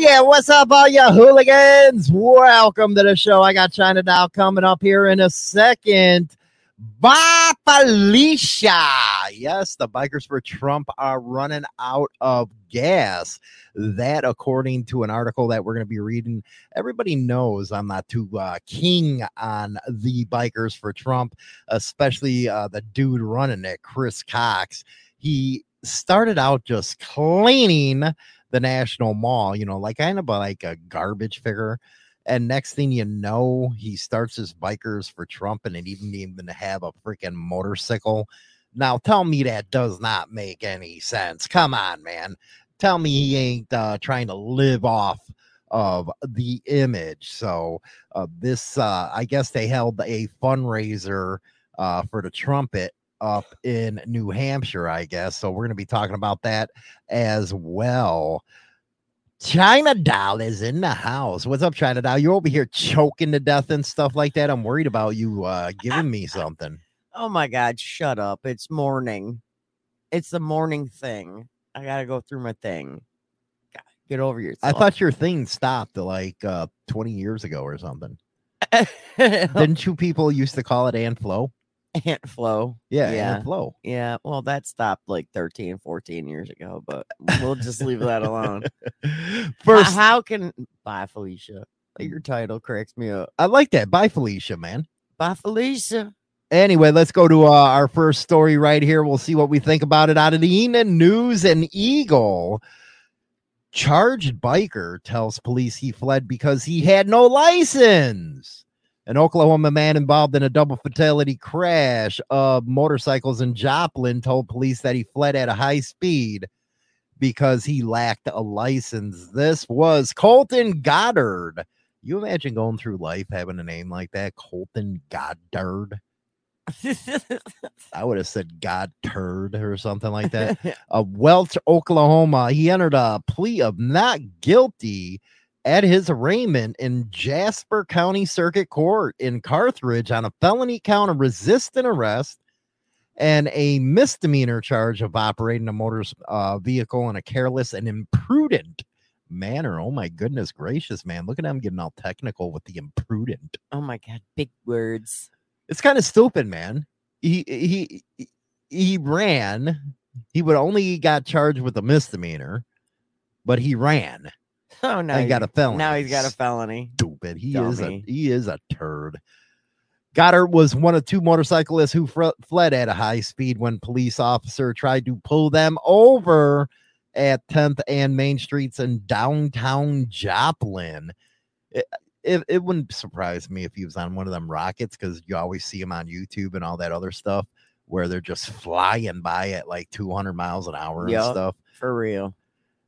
Yeah, what's up, all you hooligans? Welcome to the show. I got China Doll coming up here in a second. Bye, Felicia. Yes, the bikers for Trump are running out of gas. That, according to an article that we're going to be reading, everybody knows I'm not too uh, king on the bikers for Trump, especially uh, the dude running it, Chris Cox. He started out just cleaning the National Mall, you know, like kind of like a garbage figure. And next thing you know, he starts his bikers for Trump and it even even have a freaking motorcycle. Now tell me that does not make any sense. Come on, man. Tell me he ain't uh, trying to live off of the image. So uh, this, uh, I guess they held a fundraiser uh, for the trumpet up in New Hampshire, I guess. So we're going to be talking about that as well. China Doll is in the house. What's up, China Doll? You're over here choking to death and stuff like that. I'm worried about you uh, giving me something. Oh my God, shut up. It's morning. It's the morning thing. I got to go through my thing. God, get over yourself. I thought your thing stopped like uh, 20 years ago or something. Didn't you people used to call it Ant Flow? Ant Flow. Yeah, Yeah. Ant Flow. Yeah, well, that stopped like 13, 14 years ago, but we'll just leave that alone. First, how can bye Felicia? Your title cracks me up. I like that. Bye, Felicia, man. Bye Felicia. Anyway, let's go to uh, our first story right here. We'll see what we think about it out of the Enid News and Eagle. Charged biker tells police he fled because he had no license. An Oklahoma man involved in a double fatality crash of motorcycles in Joplin told police that he fled at a high speed because he lacked a license. This was Colton Goddard. You imagine going through life having a name like that, Colton Goddard. I would have said God turd or something like that. of Welch, Oklahoma. He entered a plea of not guilty at his arraignment in Jasper County Circuit Court in Carthage on a felony count of resisting arrest and a misdemeanor charge of operating a motor uh, vehicle in a careless and imprudent manner. Oh my goodness gracious, man! Look at him getting all technical with the imprudent oh my God, big words. it's kind of stupid, man. He he he- he ran. He would only got charged with a misdemeanor, but he ran Oh no, and got a felony. now he's got a felony. stupid. He is a he is a turd. Goddard was one of two motorcyclists who fr- fled at a high speed when police officer tried to pull them over at 10th and Main Streets in downtown Joplin. It, it, it wouldn't surprise me if he was on one of them rockets because you always see him on YouTube and all that other stuff where they're just flying by at like 200 miles an hour and stuff. For real.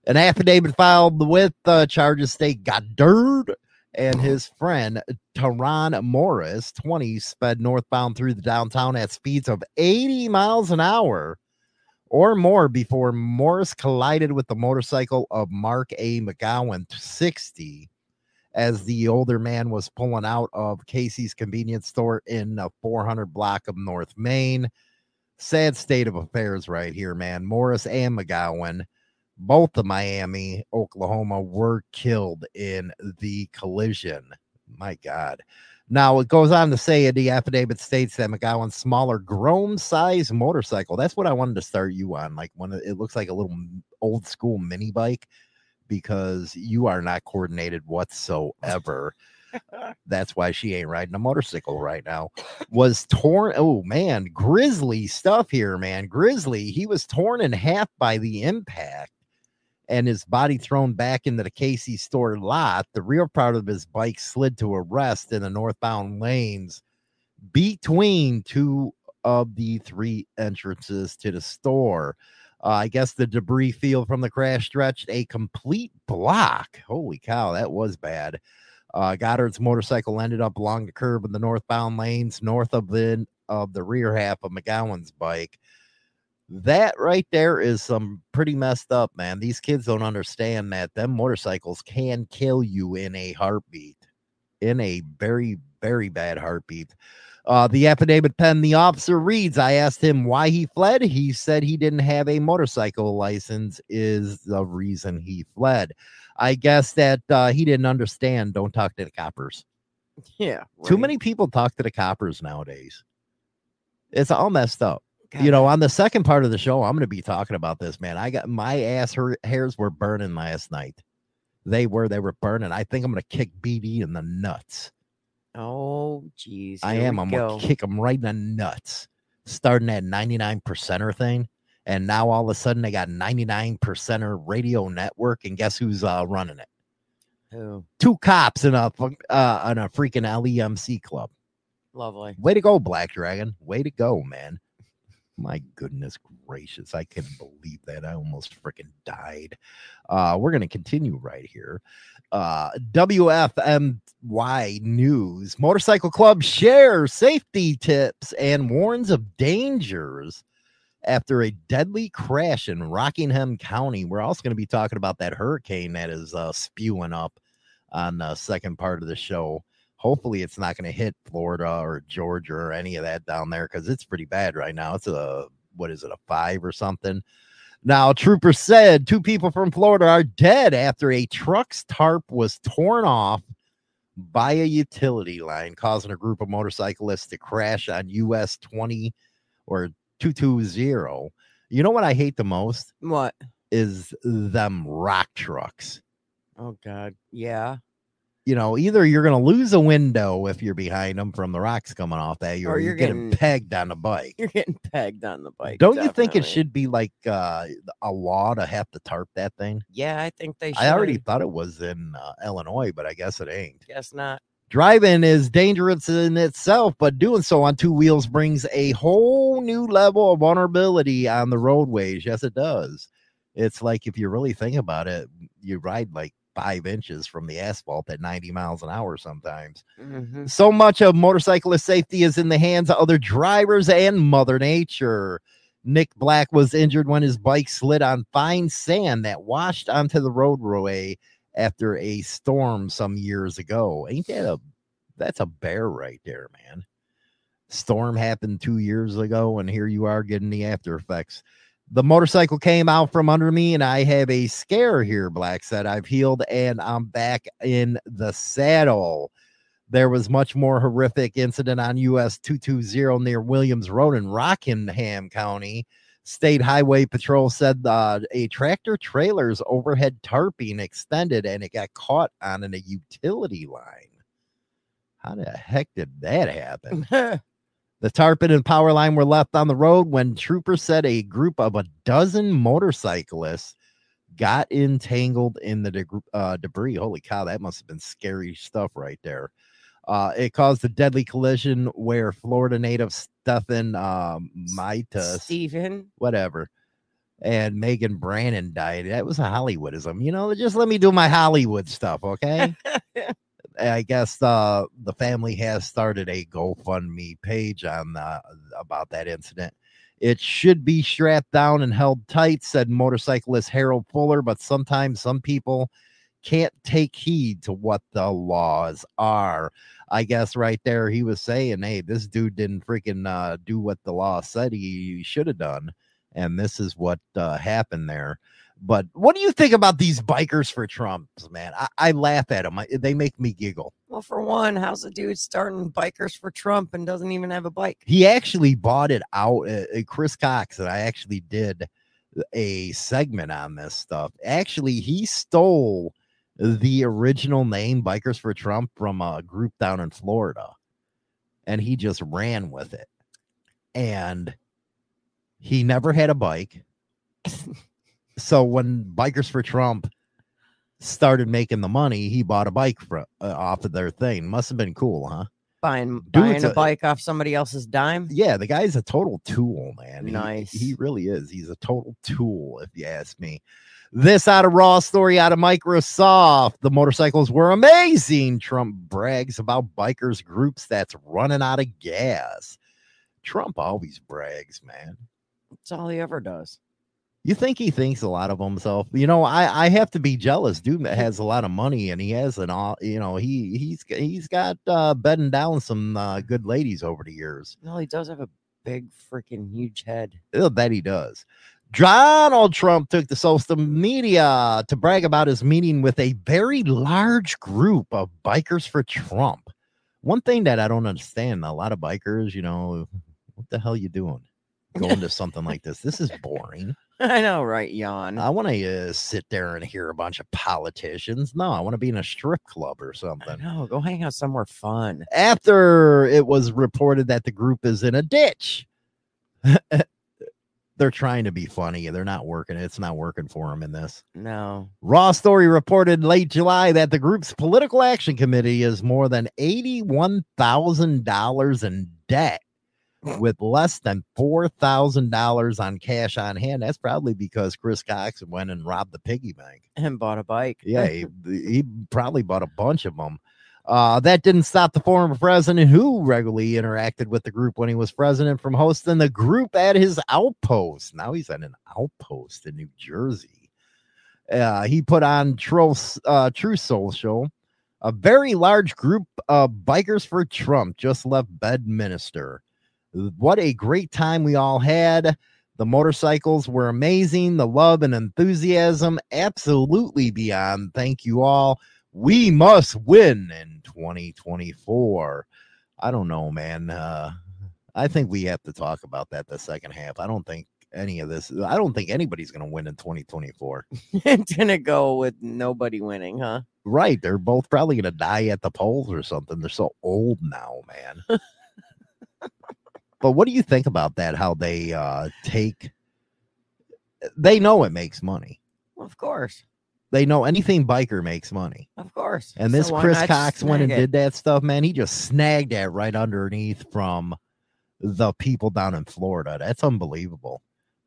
An affidavit filed with uh, charges state Goddard and his friend Teron Morris, 20, sped northbound through the downtown at speeds of 80 miles an hour or more before Morris collided with the motorcycle of Mark A. McGowan, 60, as the older man was pulling out of Casey's convenience store in the 400 block of North Main. Sad state of affairs right here, man. Morris and McGowan both of Miami, Oklahoma were killed in the collision. My God. Now it goes on to say in the affidavit states that McGowan's smaller grown size motorcycle. That's what I wanted to start you on. Like one it looks like a little old school mini bike because you are not coordinated whatsoever. That's why she ain't riding a motorcycle right now. Was torn. Oh man, grisly stuff here, man. Grizzly. He was torn in half by the impact and his body thrown back into the Casey store lot. The rear part of his bike slid to a rest in the northbound lanes between two of the three entrances to the store. Uh, I guess the debris field from the crash stretched a complete block. Holy cow, that was bad. Uh, Goddard's motorcycle ended up along the curb in the northbound lanes, north of the of the rear half of McGowan's bike. That right there is some pretty messed up, man. These kids don't understand that them motorcycles can kill you in a heartbeat, in a very, very bad heartbeat. Uh, the affidavit pen the officer reads I asked him why he fled. He said he didn't have a motorcycle license, is the reason he fled. I guess that uh, he didn't understand. Don't talk to the coppers. Yeah. Too many people talk to the coppers nowadays. It's all messed up. God, You know, on the second part of the show, I'm going to be talking about this, man. I got my ass hair- hairs were burning last night. They were, they were burning. I think I'm going to kick BD in the nuts. Oh, jeez. I am. I'm go. going to kick him right in the nuts. Starting that 99 percenter thing. And now all of a sudden they got 99 percenter radio network. And guess who's uh, running it? Who? Two cops in a, uh, in a freaking LEMC club. Lovely. Way to go, Black Dragon. Way to go, man. My goodness gracious. I couldn't believe that. I almost freaking died. Uh, we're going to continue right here. Uh, WFMY News Motorcycle Club shares safety tips and warns of dangers after a deadly crash in Rockingham County. We're also going to be talking about that hurricane that is uh, spewing up on the second part of the show hopefully it's not going to hit Florida or Georgia or any of that down there because it's pretty bad right now. It's a what is it, a five or something? Now, trooper said two people from Florida are dead after a truck's tarp was torn off by a utility line, causing a group of motorcyclists to crash on US 20 or 220. You know what I hate the most What? is them rock trucks Oh, God. Yeah. You know, either you're going to lose a window if you're behind them from the rocks coming off that, Or or you're you're getting getting- pegged on the bike. You're getting pegged on the bike. Don't you think it should be like uh, a law to have to tarp that thing? Yeah, I think they should. I already thought it was in uh, Illinois, but I guess it ain't. Guess not. Driving is dangerous in itself, but doing so on two wheels brings a whole new level of vulnerability on the roadways. Yes, it does. It's like if you really think about it, you ride like five inches from the asphalt at 90 miles an hour sometimes. Mhm. So much of motorcyclist safety is in the hands of other drivers and Mother Nature. Nick Black was injured when his bike slid on fine sand that washed onto the roadway after a storm some years ago. Ain't that a that's a bear right there, man. Storm happened two years ago, and here you are getting the after effects. The motorcycle came out from under me, and I have a scare here. Black said, I've healed and I'm back in the saddle. There was much more horrific incident on US 220 near Williams Road in Rockingham County. State Highway Patrol said uh, a tractor trailer's overhead tarping extended and it got caught on a utility line. How the heck did that happen? The tarpon and power line were left on the road when troopers said a group of a dozen motorcyclists got entangled in the deg- uh, debris. Holy cow, that must have been scary stuff right there. Uh, it caused a deadly collision where Florida native Stephen um, Mitas, Steven. whatever, and Megan Brannon died. That was a Hollywoodism. You know, just let me do my Hollywood stuff, okay? I guess uh, the family has started a GoFundMe page on uh, about that incident. It should be strapped down and held tight, said motorcyclist Harold Fuller. But sometimes some people can't take heed to what the laws are. I guess right there he was saying, "Hey, this dude didn't freaking uh, do what the law said he should have done," and this is what uh, happened there. But what do you think about these bikers for Trumps, man? I, I laugh at them. I, they make me giggle. Well, for one, how's a dude starting bikers for Trump and doesn't even have a bike? He actually bought it out. Uh, uh, Chris Cox and I actually did a segment on this stuff. Actually, he stole the original name Bikers for Trump from a group down in Florida, and he just ran with it. And he never had a bike. so when Bikers for Trump started making the money, he bought a bike for, uh, off of their thing. Must have been cool, huh? Buying Dude's buying a a- bike off somebody else's dime. Yeah, the guy's a total tool, man. He- Nice. He, really is. He's a total tool, if you ask me. This out of Raw story out of Microsoft. The motorcycles were amazing. Trump brags about bikers groups that's running out of gas. Trump always brags, man. That's all he ever does. You think he thinks a lot of himself? You know, I I have to be jealous. Dude has a lot of money and he has an all. You know, he he's he's got uh, bedding down some uh, good ladies over the years. No, he does have a big freaking huge head. I'll bet he does. Donald Trump took to social media to brag about his meeting with a very large group of bikers for Trump. One thing that I don't understand, a lot of bikers, you know, what the hell you doing? Going to something like this. This is boring. I know, right? Yawn. I want to uh, sit there and hear a bunch of politicians. No, I want to be in a strip club or something. No, Go hang out somewhere fun. After it was reported that the group is in a ditch, they're trying to be funny. They're not working. It's not working for them in this. No. Raw Story reported late July that the group's political action committee is more than $81,000 in debt with less than $4,000 on cash on hand. That's probably because Chris Cox went and robbed the piggy bank. And bought a bike. Yeah, he, he probably bought a bunch of them. Uh, that didn't stop the former president, who regularly interacted with the group when he was president, from hosting the group at his outpost. Now he's at an outpost in New Jersey. Uh, he put on True, uh, Truth Social. A very large group of bikers for Trump just left Bedminster. What a great time we all had. The motorcycles were amazing. The love and enthusiasm absolutely beyond. Thank you all. We must win in 2024. I don't know, man. Uh, I think we have to talk about that the second half. I don't think any of this, I don't think anybody's going to win in 2024. it's gonna go with nobody winning, huh? Right. They're both probably going to die at the polls or something. They're so old now, man. but what do you think about that? How they uh, take, they know it makes money. Well, of course. They know anything biker makes money. Of course. And this So Chris Cox went and it? did that stuff, man. He just snagged that right underneath from the people down in Florida. That's unbelievable.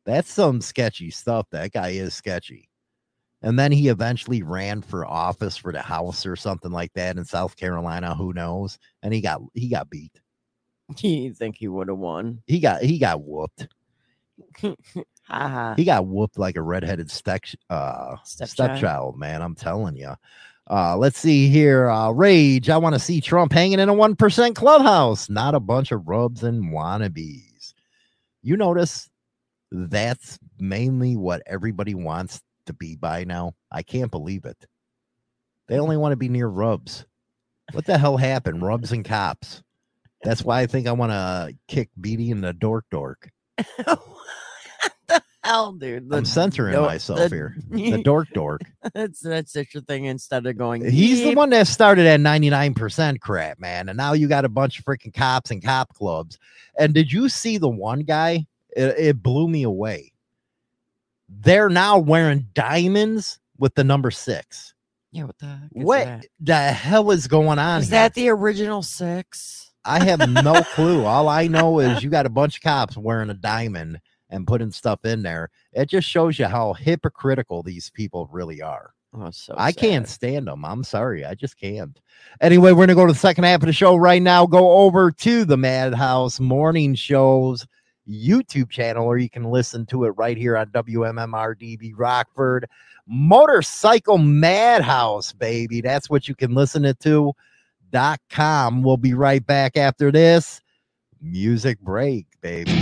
That's some sketchy stuff. That guy is sketchy. And then he eventually ran for office for the House or something like that in South Carolina. Who knows? And he got he got beat. You think he would have won? He got he got whooped. He got whooped like a redheaded step, uh, Stepchild. stepchild, man. I'm telling you. Uh, let's see here. Uh, Rage. I want to see Trump hanging in a 1% clubhouse, not a bunch of rubs and wannabes. You notice that's mainly what everybody wants to be by now. I can't believe it. They only want to be near rubs. What the hell happened? Rubs and cops. That's why I think I want to kick BD in the dork dork. what the hell, dude? I'm censoring myself the- here. The dork dork. that's that's such a thing. Instead of going, He's the one that started at 99% crap, man. And now you got a bunch of freaking cops and cop clubs. And did you see the one guy? It, it blew me away. They're now wearing diamonds with the number six. Yeah, what the What the hell is going on? Is here? that the original six? I have no clue. All I know is you got a bunch of cops wearing a diamond and putting stuff in there. It just shows you how hypocritical these people really are. Oh, so I can't stand them. I'm sorry. I just can't. Anyway, we're going to go to the second half of the show right now. Go over to the Madhouse Morning Show's YouTube channel, or you can listen to it right here on WMMRDB Rockford. Motorcycle Madhouse, baby. That's what you can listen it to. Dot com. We'll be right back after this music break, baby.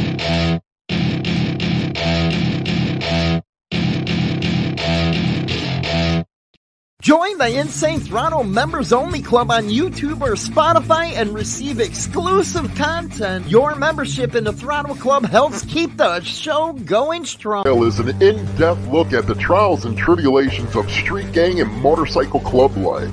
Join the Insane Throttle members only club on YouTube or Spotify and receive exclusive content. Your membership in the Throttle Club helps keep the show going strong. Trail is an in-depth look at the trials and tribulations of street gang and motorcycle club life.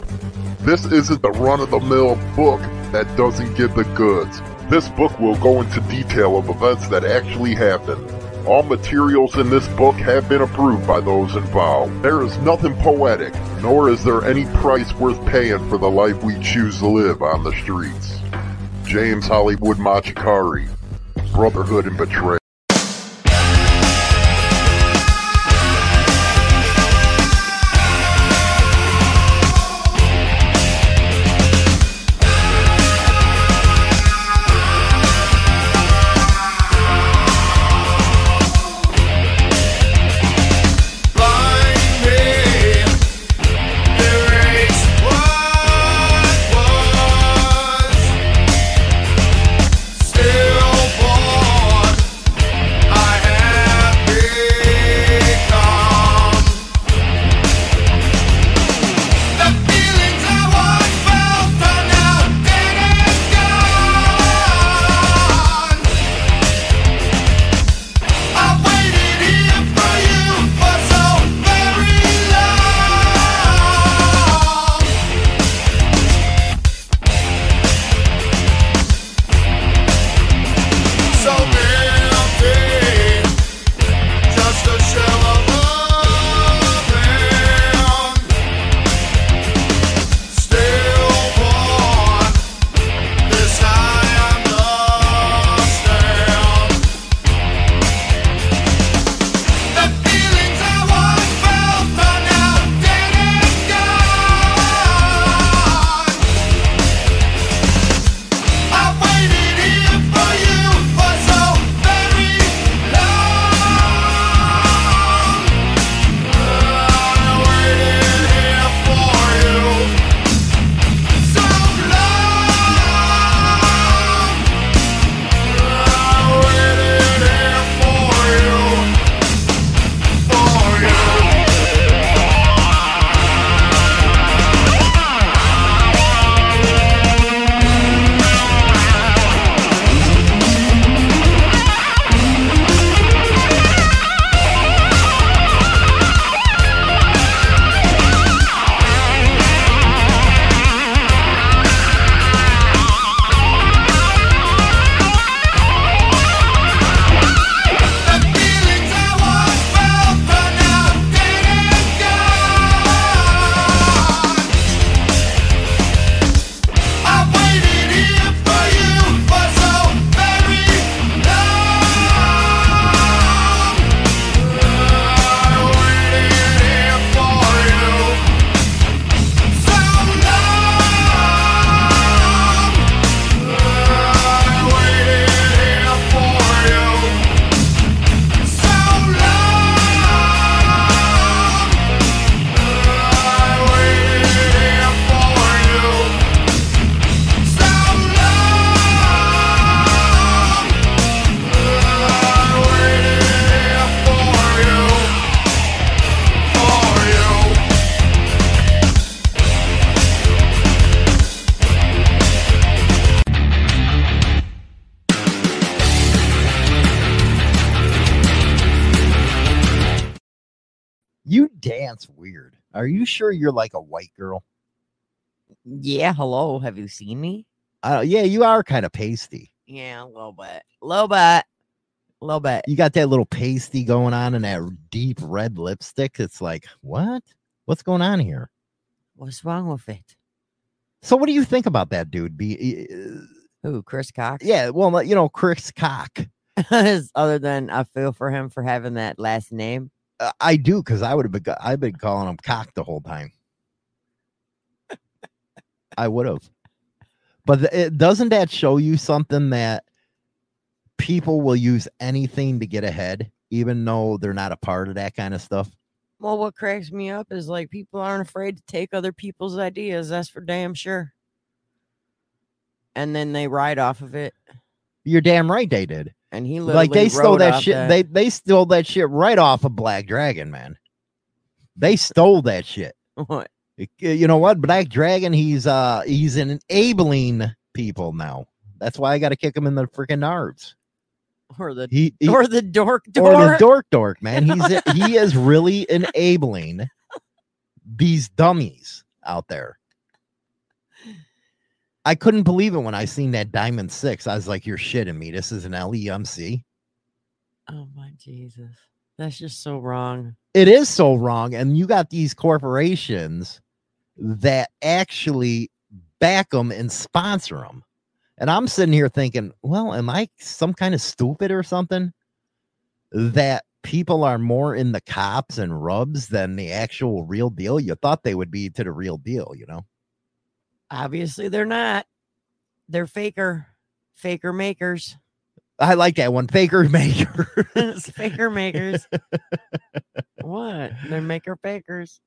This isn't the run-of-the-mill book that doesn't give the goods. This book will go into detail of events that actually happened. All materials in this book have been approved by those involved. There is nothing poetic, nor is there any price worth paying for the life we choose to live on the streets. James Hollywood Machikari, Brotherhood and Betrayal. Weird. Are you sure you're like a white girl? Yeah, hello. Have you seen me? Uh, yeah, you are kind of pasty. Yeah, a little bit. A little bit. A little bit. You got that little pasty going on and that deep red lipstick. It's like, what? What's going on here? What's wrong with it? So, what do you think about that dude? Be uh, Who, Chris Cox? yeah, well, you know, Chris Cock. Other than I feel for him for having that last name. Uh, I do because I would have been. I've been calling him Cock the whole time. I would have. But it, doesn't that show you something that people will use anything to get ahead, even though they're not a part of that kind of stuff? Well, what cracks me up is like people aren't afraid to take other people's ideas. That's for damn sure. And then they ride off of it. You're damn right they did. And he Like they stole that shit. They they stole that shit right off of Black Dragon, man. They stole that shit. what? You know what? Black Dragon, he's uh he's enabling people now. That's why I got to kick him in the freaking nerves. Or the He, he or the dork door. or the dork dork, man. He's he is really enabling these dummies out there. I couldn't believe it when I seen that Diamond Six. I was like, "You're shitting me. This is an LEMC." oh my Jesus. That's just so wrong. It is so wrong, and you got these corporations that actually back them and sponsor them. And I'm sitting here thinking, well, am I some kind of stupid or something? That people are more in the cops and rubs than the actual real deal. You thought they would be to the real deal, you know? Obviously, they're not. They're faker, faker makers. I like that one. Faker makers. Faker makers. what? They're maker fakers.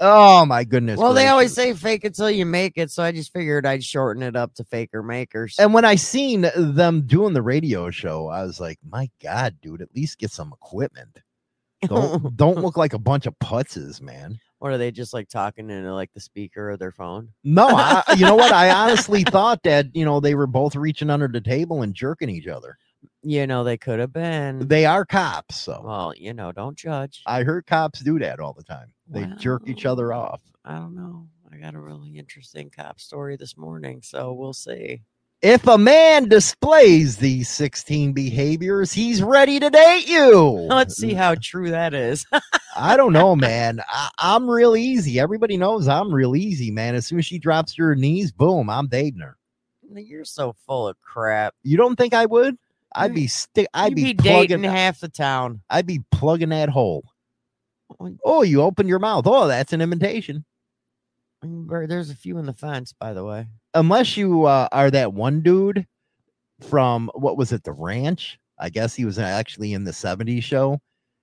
oh my goodness. Well, they always say fake it till you make it, so I just figured I'd shorten it up to faker makers. And when I seen them doing the radio show, I was like, my God, dude, at least get some equipment. Don't don't look like a bunch of putzes, man. Or are they just like talking into like the speaker of their phone? No, I, you know what? I honestly thought that you know they were both reaching under the table and jerking each other. You know, they could have been. They are cops, so Well, you know, don't judge. I heard cops do that all the time. They jerk each other off. I don't know. I got a really interesting cop story this morning, so we'll see. If a man displays these 16 behaviors, he's ready to date you. Let's see how true that is. I don't know, man. I, I'm real easy. Everybody knows I'm real easy, man. As soon as she drops to her knees, boom, I'm dating her. You're so full of crap. You don't think I would? I'd be stick. I'd be, be, plugging. dating half the town. I'd be plugging that hole. Oh, you opened your mouth. Oh, that's an invitation. There's a few in the fence, by the way. Unless you uh, are that one dude from what was it, the ranch? I guess he was actually in the 70s show.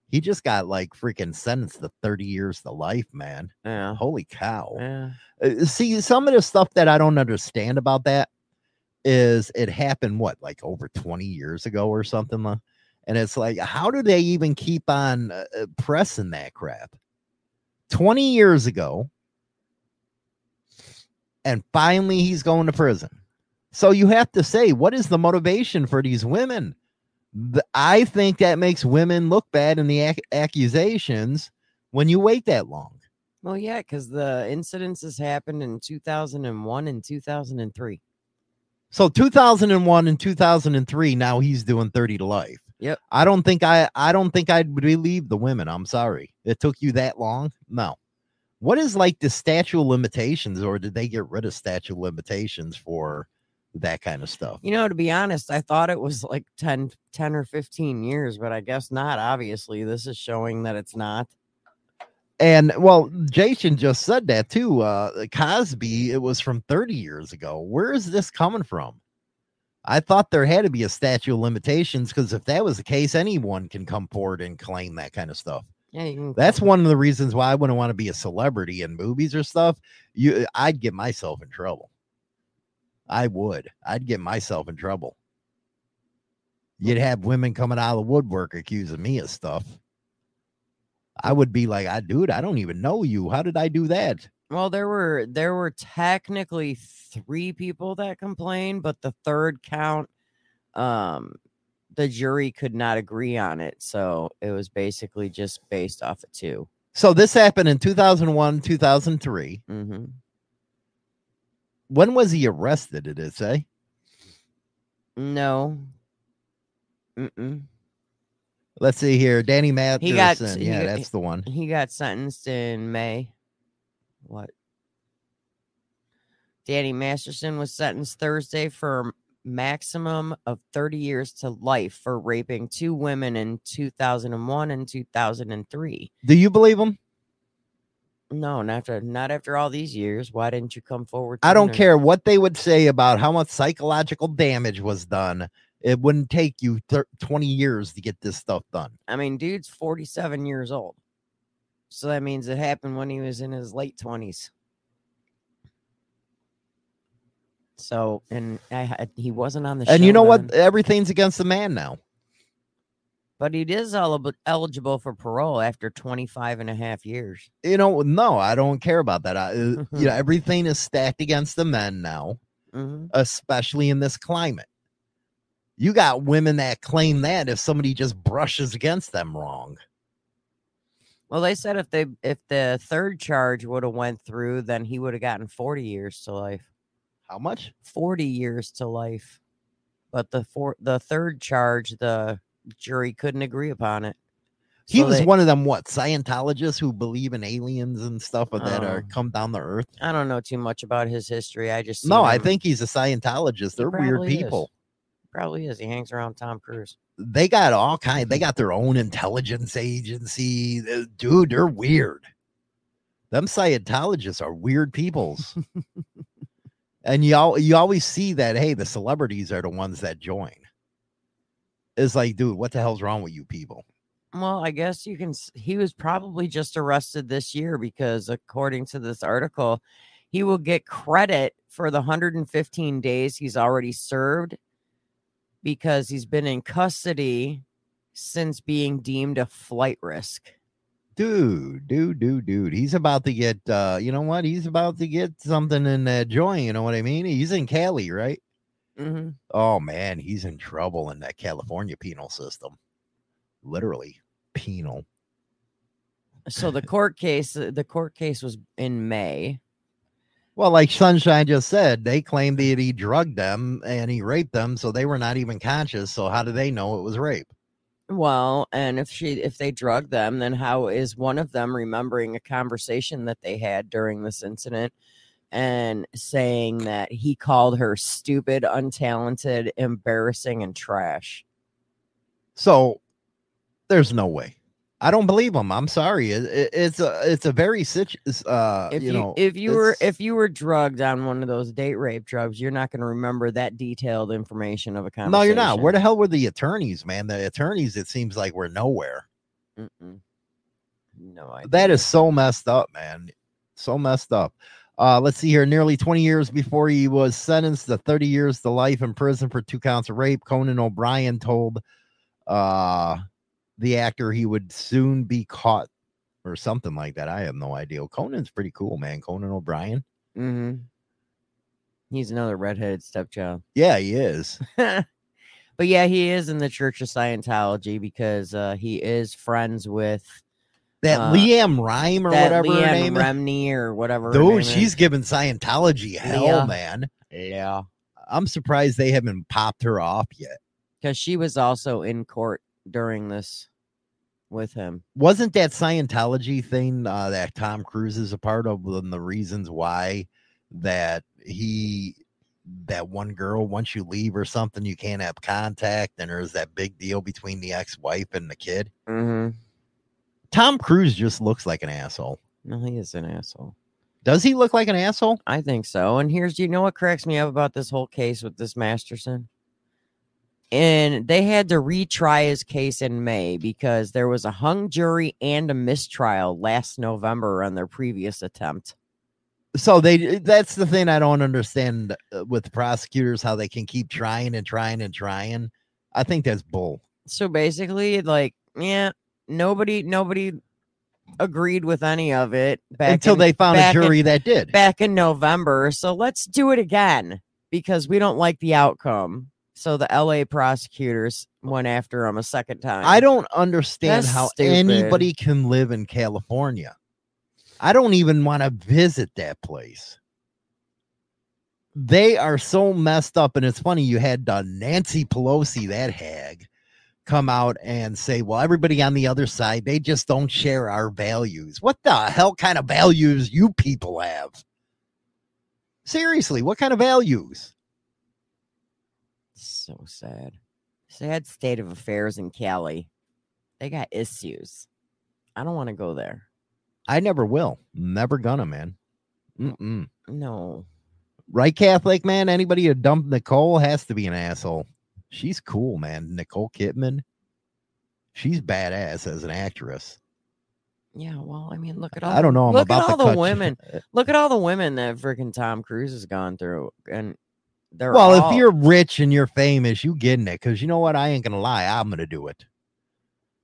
He just got like freaking sentenced to 30 years to life, man. Yeah. Holy cow. Yeah. Uh, see some of the stuff that i don't understand about that is it happened what like over 20 years ago or something like and it's like how do they even keep on uh, uh, pressing that crap 20 years ago and finally he's going to prison so you have to say what is the motivation for these women The- i think that makes women look bad in the ac- accusations when you wait that long Well, yeah, because the incidences happened in 2001 and 2003. So 2001 and 2003 now he's doing 30 to life. Yep. I don't think I I don't think I'd believe the women. I'm sorry. It took you that long? No. What is like the statute of limitations or did they get rid of statute of limitations for that kind of stuff? You know, to be honest, I thought it was like 10, 10 or 15 years, but I guess not. Obviously, this is showing that it's not. And well, Jason just said that too. Uh Cosby, it was from 30 years ago. Where is this coming from? I thought there had to be a statute of limitations because if that was the case, anyone can come forward and claim that kind of stuff. Yeah, That's one of the reasons why I wouldn't want to be a celebrity in movies or stuff. You, I'd get myself in trouble. I would. I'd get myself in trouble. You'd have women coming out of the woodwork accusing me of stuff. I would be like, I dude, I don't even know you. How did I do that? Well, there were there were technically three people that complained, but the third count, um, the jury could not agree on it, so it was basically just based off of two. So this happened in 2001, 2003. Mm-hmm. When was he arrested? Did it say? No. Mm-mm. Let's see here. Danny Matheson. He got- yeah, got- that's the one. He got sentenced in May. What? Danny Masterson was sentenced Thursday for maximum of 30 years to life for raping two women in 2001 and 2003. Do you believe him? No, not after not after all these years. Why didn't you come forward? I don't care what they would say about how much psychological damage was done. It wouldn't take you thir- 20 years to get this stuff done. I mean, dude's 47 years old. So that means it happened when he was in his late 20s. So, and I had, he wasn't on the And you know what? Everything's against the man now. But he is eligible eligible for parole after 25 and a half years. You know, no, I don't care about that. I, uh, you know, everything is stacked against the men now, hmm especially in this climate. You got women that claim that if somebody just brushes against them wrong. Well, they said if they if the third charge would have went through, then he would have gotten 40 years to life. How much? 40 years to life. But the for the third charge, the jury couldn't agree upon it. He So was they- one of them what Scientologists who believe in aliens and stuff that are Oh. come down the earth. I don't know too much about his history. I just No, seen I think he's a Scientologist. They're weird probably is. people. probably is. He hangs around Tom Cruise. They got all kind. They got their own intelligence agency. Uh, Dude, they're weird. Them Scientologists are weird peoples. and you all you always see that hey, the celebrities are the ones that join. It's like, dude, what the hell's wrong with you people? Well, I guess you can. He was probably just arrested this year because, according to this article, he will get credit for the 115 days he's already served because he's been in custody since being deemed a flight risk. Dude, dude, dude, dude. He's about to get uh you know what? He's about to get something in that joint, you know what I mean? He's in Cali, right? hmm Oh man, he's in trouble in that California penal system. Literally penal. So the court case, the court case was in May. Well, like Sunshine just said, they claimed that he drugged them and he raped them, so they were not even conscious. So how do they know it was rape? Well, and if she if they drug them, then how is one of them remembering a conversation that they had during this incident and saying that he called her stupid, untalented, embarrassing, and trash? So there's no way. I don't believe him. I'm sorry. It, it- it's a it's a very situ- uh If you, you, know if you were if you were drugged on one of those date rape drugs, you're not going to remember that detailed information of a conversation. no, you're not. Where the hell were the attorneys, man? The attorneys, it seems like we're nowhere. Mm-mm. No idea. That is so messed up, man. So messed up. Uh, let's see here. Nearly 20 years before he was sentenced to 30 years to life in prison for two counts of rape, Conan O'Brien told uh, the actor he would soon be caught or something like that. I have no idea. Conan's pretty cool, man. Conan O'Brien. hmm He's another redheaded stepchild. Yeah, he is. but yeah, he is in the Church of Scientology because uh, he is friends with That Uh, Liam Rhyme or whatever her Leanne name is. Remini or whatever. her name she's is. giving Scientology hell, Leah. man. yeah, I'm surprised they haven't popped her off yet. because she was also in court during this with him. wasn't that Scientology thing uh, that Tom Cruise is a part of and the reasons why that he that one girl once you leave or something you can't have contact and there's that big deal between the ex-wife and the kid. Mm-hmm. Tom Cruise just looks like an asshole. No, he is an asshole. Does he look like an asshole? I think so. And here's, you know what cracks me up about this whole case with this Masterson? And they had to retry his case in May because there was a hung jury and a mistrial last November on their previous attempt. So they that's the thing I don't understand uh, with prosecutors how they can keep trying and trying and trying. I think that's bull. So basically, like, yeah, nobody, nobody agreed with any of it back Until in- they found a back in- jury that did. back in November. So let's do it again because we don't like the outcome. So the LA prosecutors went after him a second time. I don't understand That's how stupid. anybody can live in California. I don't even want to visit that place. They are so messed up. And it's funny, you had uh, Nancy Pelosi, that hag, come out and say, Well, everybody on the other side, they just don't share our values. What the hell kind of values you people have? Seriously, what kind of values? So sad. Sad state of affairs in Cali. They got issues. I don't want to go there. I never will. Never gonna, man. Mm-mm. No. right Catholic man. Anybody who dumped Nicole has to be an asshole. She's cool, man. Nicole Kidman. She's badass as an actress. Yeah, well, I mean, look at all I don't know. I'm look about at all the women. Look at all the women that freaking Tom Cruise has gone through. And they're well, all- if you're rich and you're famous, you getting it. Because you know what? I ain't gonna lie. I'm gonna do it.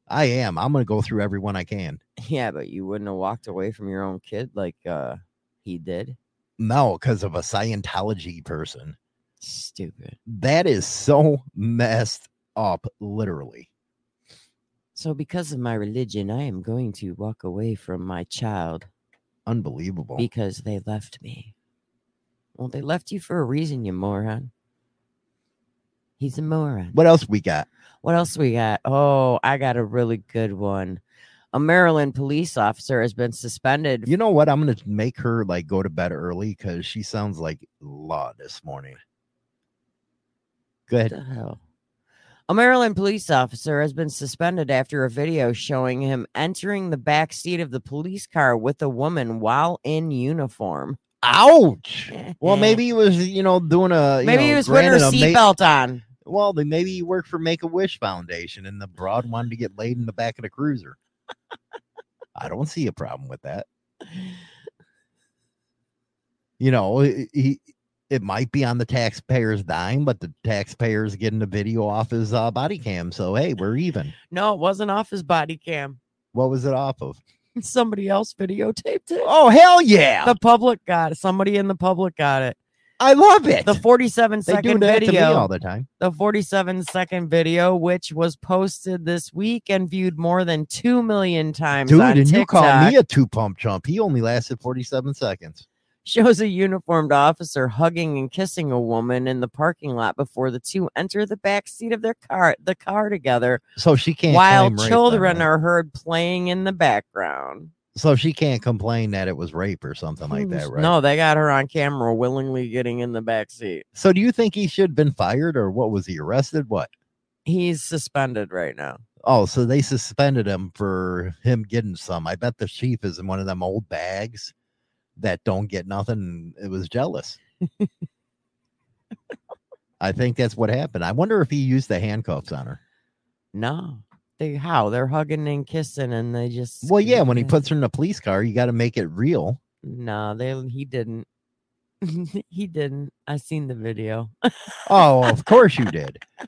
I am. I'm gonna go through everyone I can. Yeah, but you wouldn't have walked away from your own kid like uh he did. No, because of a Scientology person. Stupid. That is so messed up, literally. So because of my religion, I am going to walk away from my child Unbelievable. because they left me. Well, they left you for a reason, you moron. He's a moron. what else we got? What else we got? Oh, I got a really good one. A Maryland police officer has been suspended. You know what? I'm gonna make her like go to bed early because she sounds like law this morning. Go What the hell? A Maryland police officer has been suspended after a video showing him entering the back seat of the police car with a woman while in uniform. Ouch. Well, maybe he was, you know, doing a. you Maybe he was wearing a ma- seatbelt on. Well, then maybe he worked for Make a Wish Foundation, and the broad wanted to get laid in the back of the cruiser. I don't see a problem with that. You know, he it might be on the taxpayer's dime, but the taxpayer's getting the video off his uh, body cam. So hey, we're even. No, it wasn't off his body cam. What was it off of? Somebody else videotaped it. Oh hell yeah! The public got it. Somebody in the public got it. I love it. The 47 they do second that to me video. all the time. the 47 second video, which was posted this week and viewed more than 2 million times Dude, on and you call me a two pump chump. He only lasted 47 seconds. Shows a uniformed officer hugging and kissing a woman in the parking lot before the two enter the back seat of their car, the car together, So she can't while children are heard playing in the background. So she can't complain that it was rape or something like hmm, that, right? No, they got her on camera willingly getting in the back seat. So do you think he should have been fired or what was he arrested? What? He's suspended right now. Oh, so they suspended him for him getting some. I bet the chief is in one of them old bags that don't get nothing. and It was jealous. I think that's what happened. I wonder if he used the handcuffs on her. No. They how? They're hugging and kissing and they just Well, yeah, when he puts her in a police car, you got to make it real. No, they he didn't. he didn't. I seen the video. Oh, of course you did.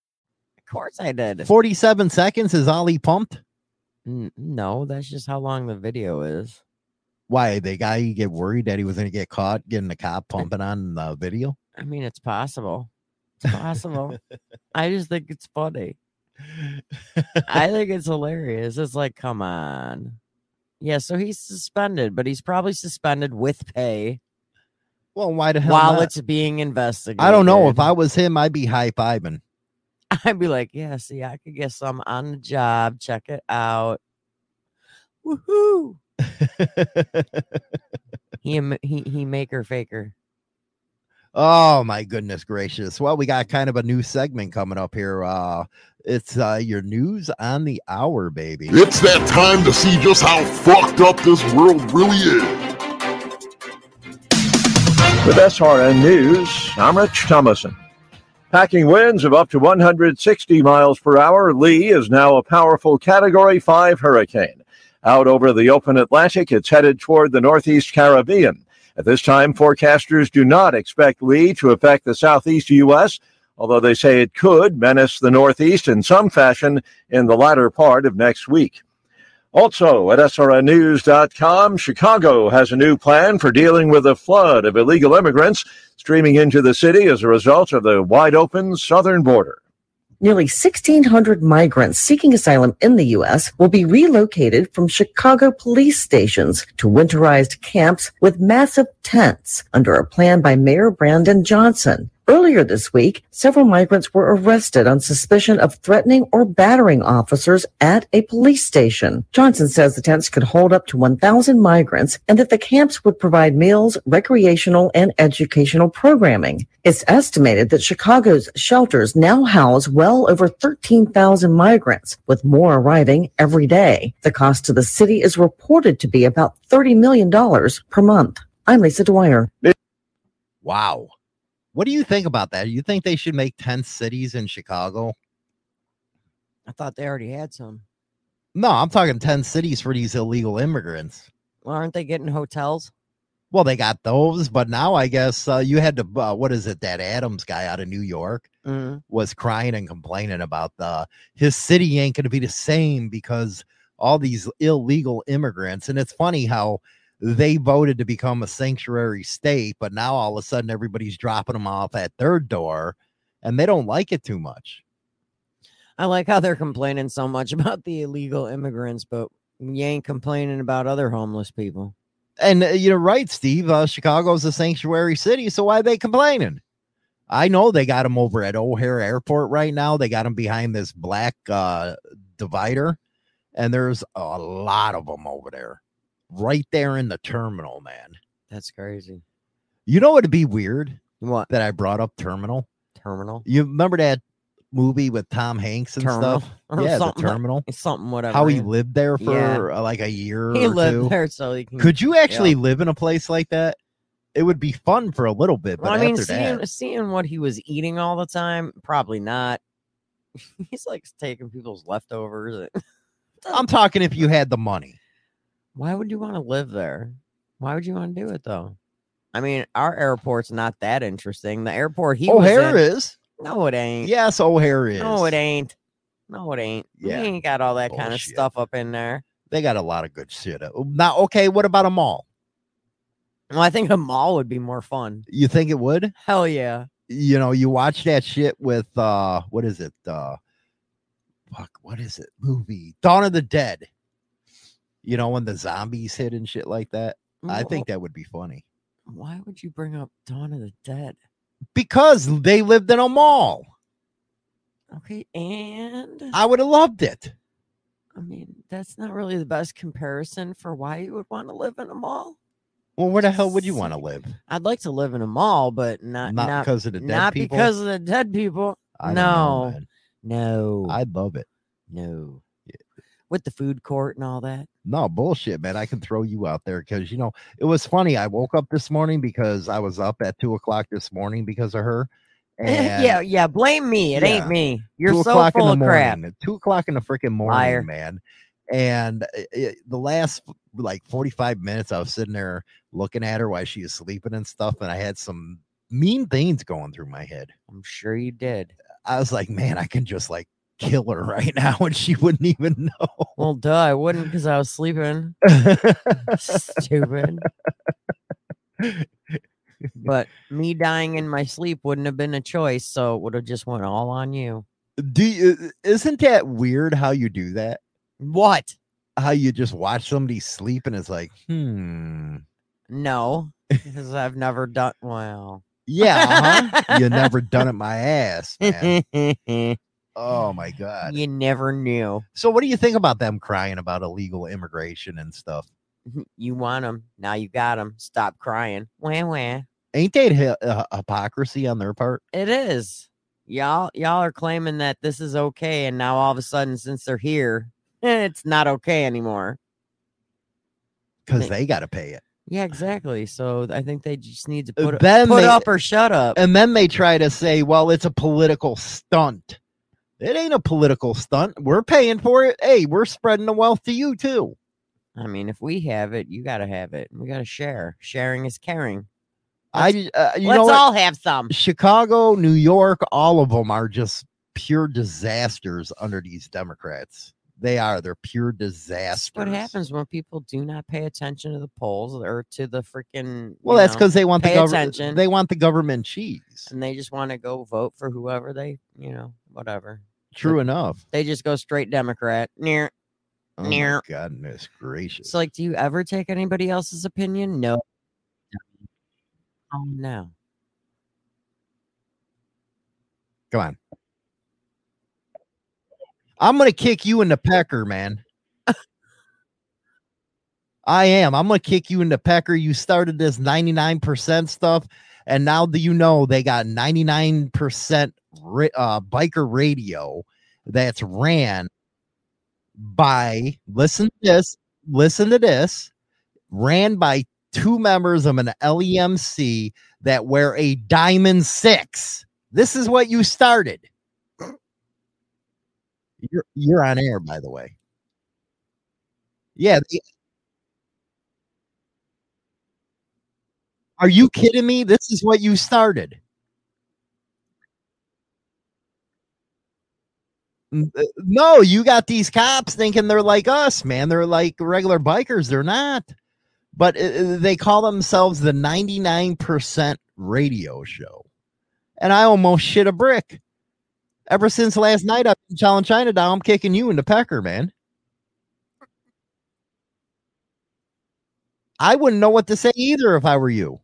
Of course I did. 47 seconds is Ollie pumped. N- no, that's just how long the video is. Why the guy get worried that he was going to get caught getting the cop pumping on the video? I mean, it's possible. It's possible. I just think it's funny. I think it's hilarious. It's like, come on. Yeah, so he's suspended, but he's probably suspended with pay Well, why the hell? while not? it's being investigated. I don't know. If I was him, I'd be high fiving. I'd be like, yeah, see, I could get some on the job. Check it out. Woohoo! He he he maker faker. oh my goodness gracious! Well, we got kind of a new segment coming up here. Uh, it's uh, your news on the hour, baby. It's that time to see just how fucked up this world really is. With SRN News, I'm Rich Thomason. Packing winds of up to 160 miles per hour, Lee is now a powerful Category 5 hurricane. Out over the open Atlantic, it's headed toward the Northeast Caribbean. At this time, forecasters do not expect Lee to affect the southeast U.S., although they say it could menace the Northeast in some fashion in the latter part of next week. Also at SRNnews.com, Chicago has a new plan for dealing with a flood of illegal immigrants streaming into the city as a result of the wide open southern border. Nearly 1,600 migrants seeking asylum in the U.S. will be relocated from Chicago police stations to winterized camps with massive tents under a plan by Mayor Brandon Johnson. Earlier this week, several migrants were arrested on suspicion of threatening or battering officers at a police station. Johnson says the tents could hold up to 1,000 migrants and that the camps would provide meals, recreational, and educational programming. It's estimated that Chicago's shelters now house well over 13,000 migrants, with more arriving every day. The cost to the city is reported to be about $30 million per month. I'm Lisa Dwyer. Wow. What do you think about that? You think they should make 10 cities in Chicago? I thought they already had some. No, I'm talking 10 cities for these illegal immigrants. Well, aren't they getting hotels? Well, they got those, but now I guess uh, you had to, uh, what is it? That Adams guy out of New York Mm. was crying and complaining about the his city ain't going to be the same because all these illegal immigrants. And it's funny how they voted to become a sanctuary state, but now all of a sudden everybody's dropping them off at their door and they don't like it too much. I like how they're complaining so much about the illegal immigrants, but you ain't complaining about other homeless people. And uh, you're right, Steve. Uh, Chicago's a sanctuary city, so why are they complaining? I know they got them over at O'Hare Airport right now. They got them behind this black uh, divider, and there's a lot of them over there, right there in the terminal, man. That's crazy. You know what'd be weird What that I brought up terminal? terminal? You remember that movie with Tom Hanks and Terminal stuff? or yeah, the terminal. Something whatever. How he yeah. lived there for Yeah. uh, like a year He lived two. there, so he can. Could you actually live in a place like that? It would be fun for a little bit, but Well, I mean, seeing that, seeing what he was eating all the time, probably not. He's like taking people's leftovers. I'm talking if you had the money. Why would you want to live there? Why would you want to do it though? I mean, our airport's not that interesting. The airport he O'Hare was in, is. no, it ain't. Yes, O'Hare is. No, it ain't. No, it ain't. Yeah. We ain't got all that kind of stuff up in there. They got a lot of good shit. Now, okay, what about a mall? Well, I think a mall would be more fun. You think it would? Hell yeah. You know, you watch that shit with uh what is it? Uh fuck, what is it? Movie Dawn of the Dead. You know, when the zombies hit and shit like that. I think that would be funny. Why would you bring up Dawn of the Dead? Because they lived in a mall. Okay, and I would have loved it. I mean, that's not really the best comparison for why you would want to live in a mall. Well, where the hell would you want to live? I'd like to live in a mall, but not Not, not, because of the dead not people. because of the dead people. I don't know, no, no, I'd love it. no. With the food court and all that. No bullshit, man. I can throw you out there because you know it was funny. I woke up this morning because I was up at two o'clock this morning because of her. And yeah, yeah. Blame me. It Yeah. ain't me. You're so full in of the crap. Two o'clock in the freaking morning, Liar. man. And it, it- the last like forty-five minutes, I was sitting there looking at her while she was sleeping and stuff, and I had some mean things going through my head. I'm sure you did. I was like, man, I can just like kill her right now, and she wouldn't even know. Well, duh, I wouldn't because I was sleeping. Stupid. but me dying in my sleep wouldn't have been a choice, so it would have just went all on you. do you, isn't that weird how you do that? What? How you just watch somebody sleep and it's like, hmm, No, because I've never done well. yeah, uh-huh. you never done it my ass, man. Oh my god. You never knew. So what do you think about them crying about illegal immigration and stuff? You want them now. You got them. Stop crying. Wah wah. Ain't that hy- uh, hypocrisy on their part? It is. Y'all, y'all are claiming that this is okay, and now all of a sudden, since they're here, it's not okay anymore. Because They- they got to pay it. Yeah, exactly. So I think they just need to Uh, put, then put they- up or shut up. And then they try to say, well, it's a political stunt. It ain't a political stunt. We're paying for it. Hey, we're spreading the wealth to you too. I mean, if we have it, you got to have it. We got to share. Sharing is caring. I, uh, you Let's know, what? all have some. Chicago, New York, all of them are just pure disasters under these Democrats. They are. They're pure disasters. That's what happens when people do not pay attention to the polls or to the freaking. Well, that's because they want the government. They want the government cheese. and they just want to go vote for whoever they, you know, whatever. True enough. They just go straight Democrat. Near. Oh Near. goodness gracious. So, like, do you ever take anybody else's opinion? No. Oh no. Come on. I'm gonna kick you in the pecker, man. I am. I'm gonna kick you in the pecker. You started this 99% stuff, and now do you know they got 99% ra- uh, biker radio that's ran by listen to this, listen to this, ran by two members of an LEMC that wear a diamond six. This is what you started. You're you're on air, by the way. Yeah. Are you kidding me? This is what you started. Uh, No, you got these cops thinking they're like us, man. They're like regular bikers. They're not. But uh, uh, they call themselves the 99% radio show. And I almost shit a brick. Ever since last night, I've been telling China down, I'm kicking you into Pecker, man. I wouldn't know what to say either if I were you.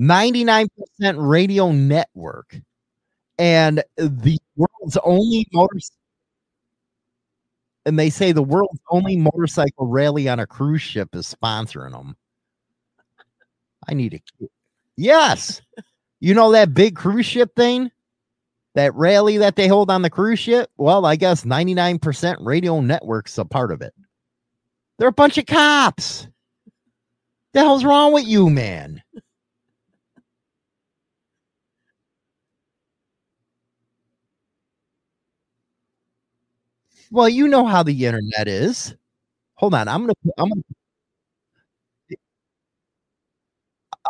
99% radio network. And the world's only motor and they say the world's only motorcycle rally on a cruise ship is sponsoring them. I need a yes. You know that big cruise ship thing? That rally that they hold on the cruise ship? Well, I guess 99% radio network's a part of it. They're a bunch of cops. The hell's wrong with you, man? Well, you know how the internet is. Hold on, I'm gonna I'm gonna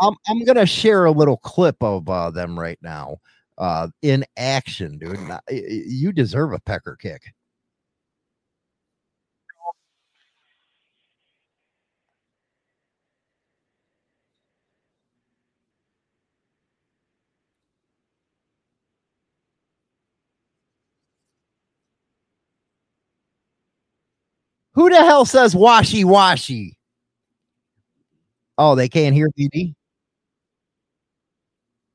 I'm, I'm gonna share a little clip of uh, them right now uh, in action, dude. You deserve a pecker kick. Who the hell says washy washy? Oh, they can't hear BD.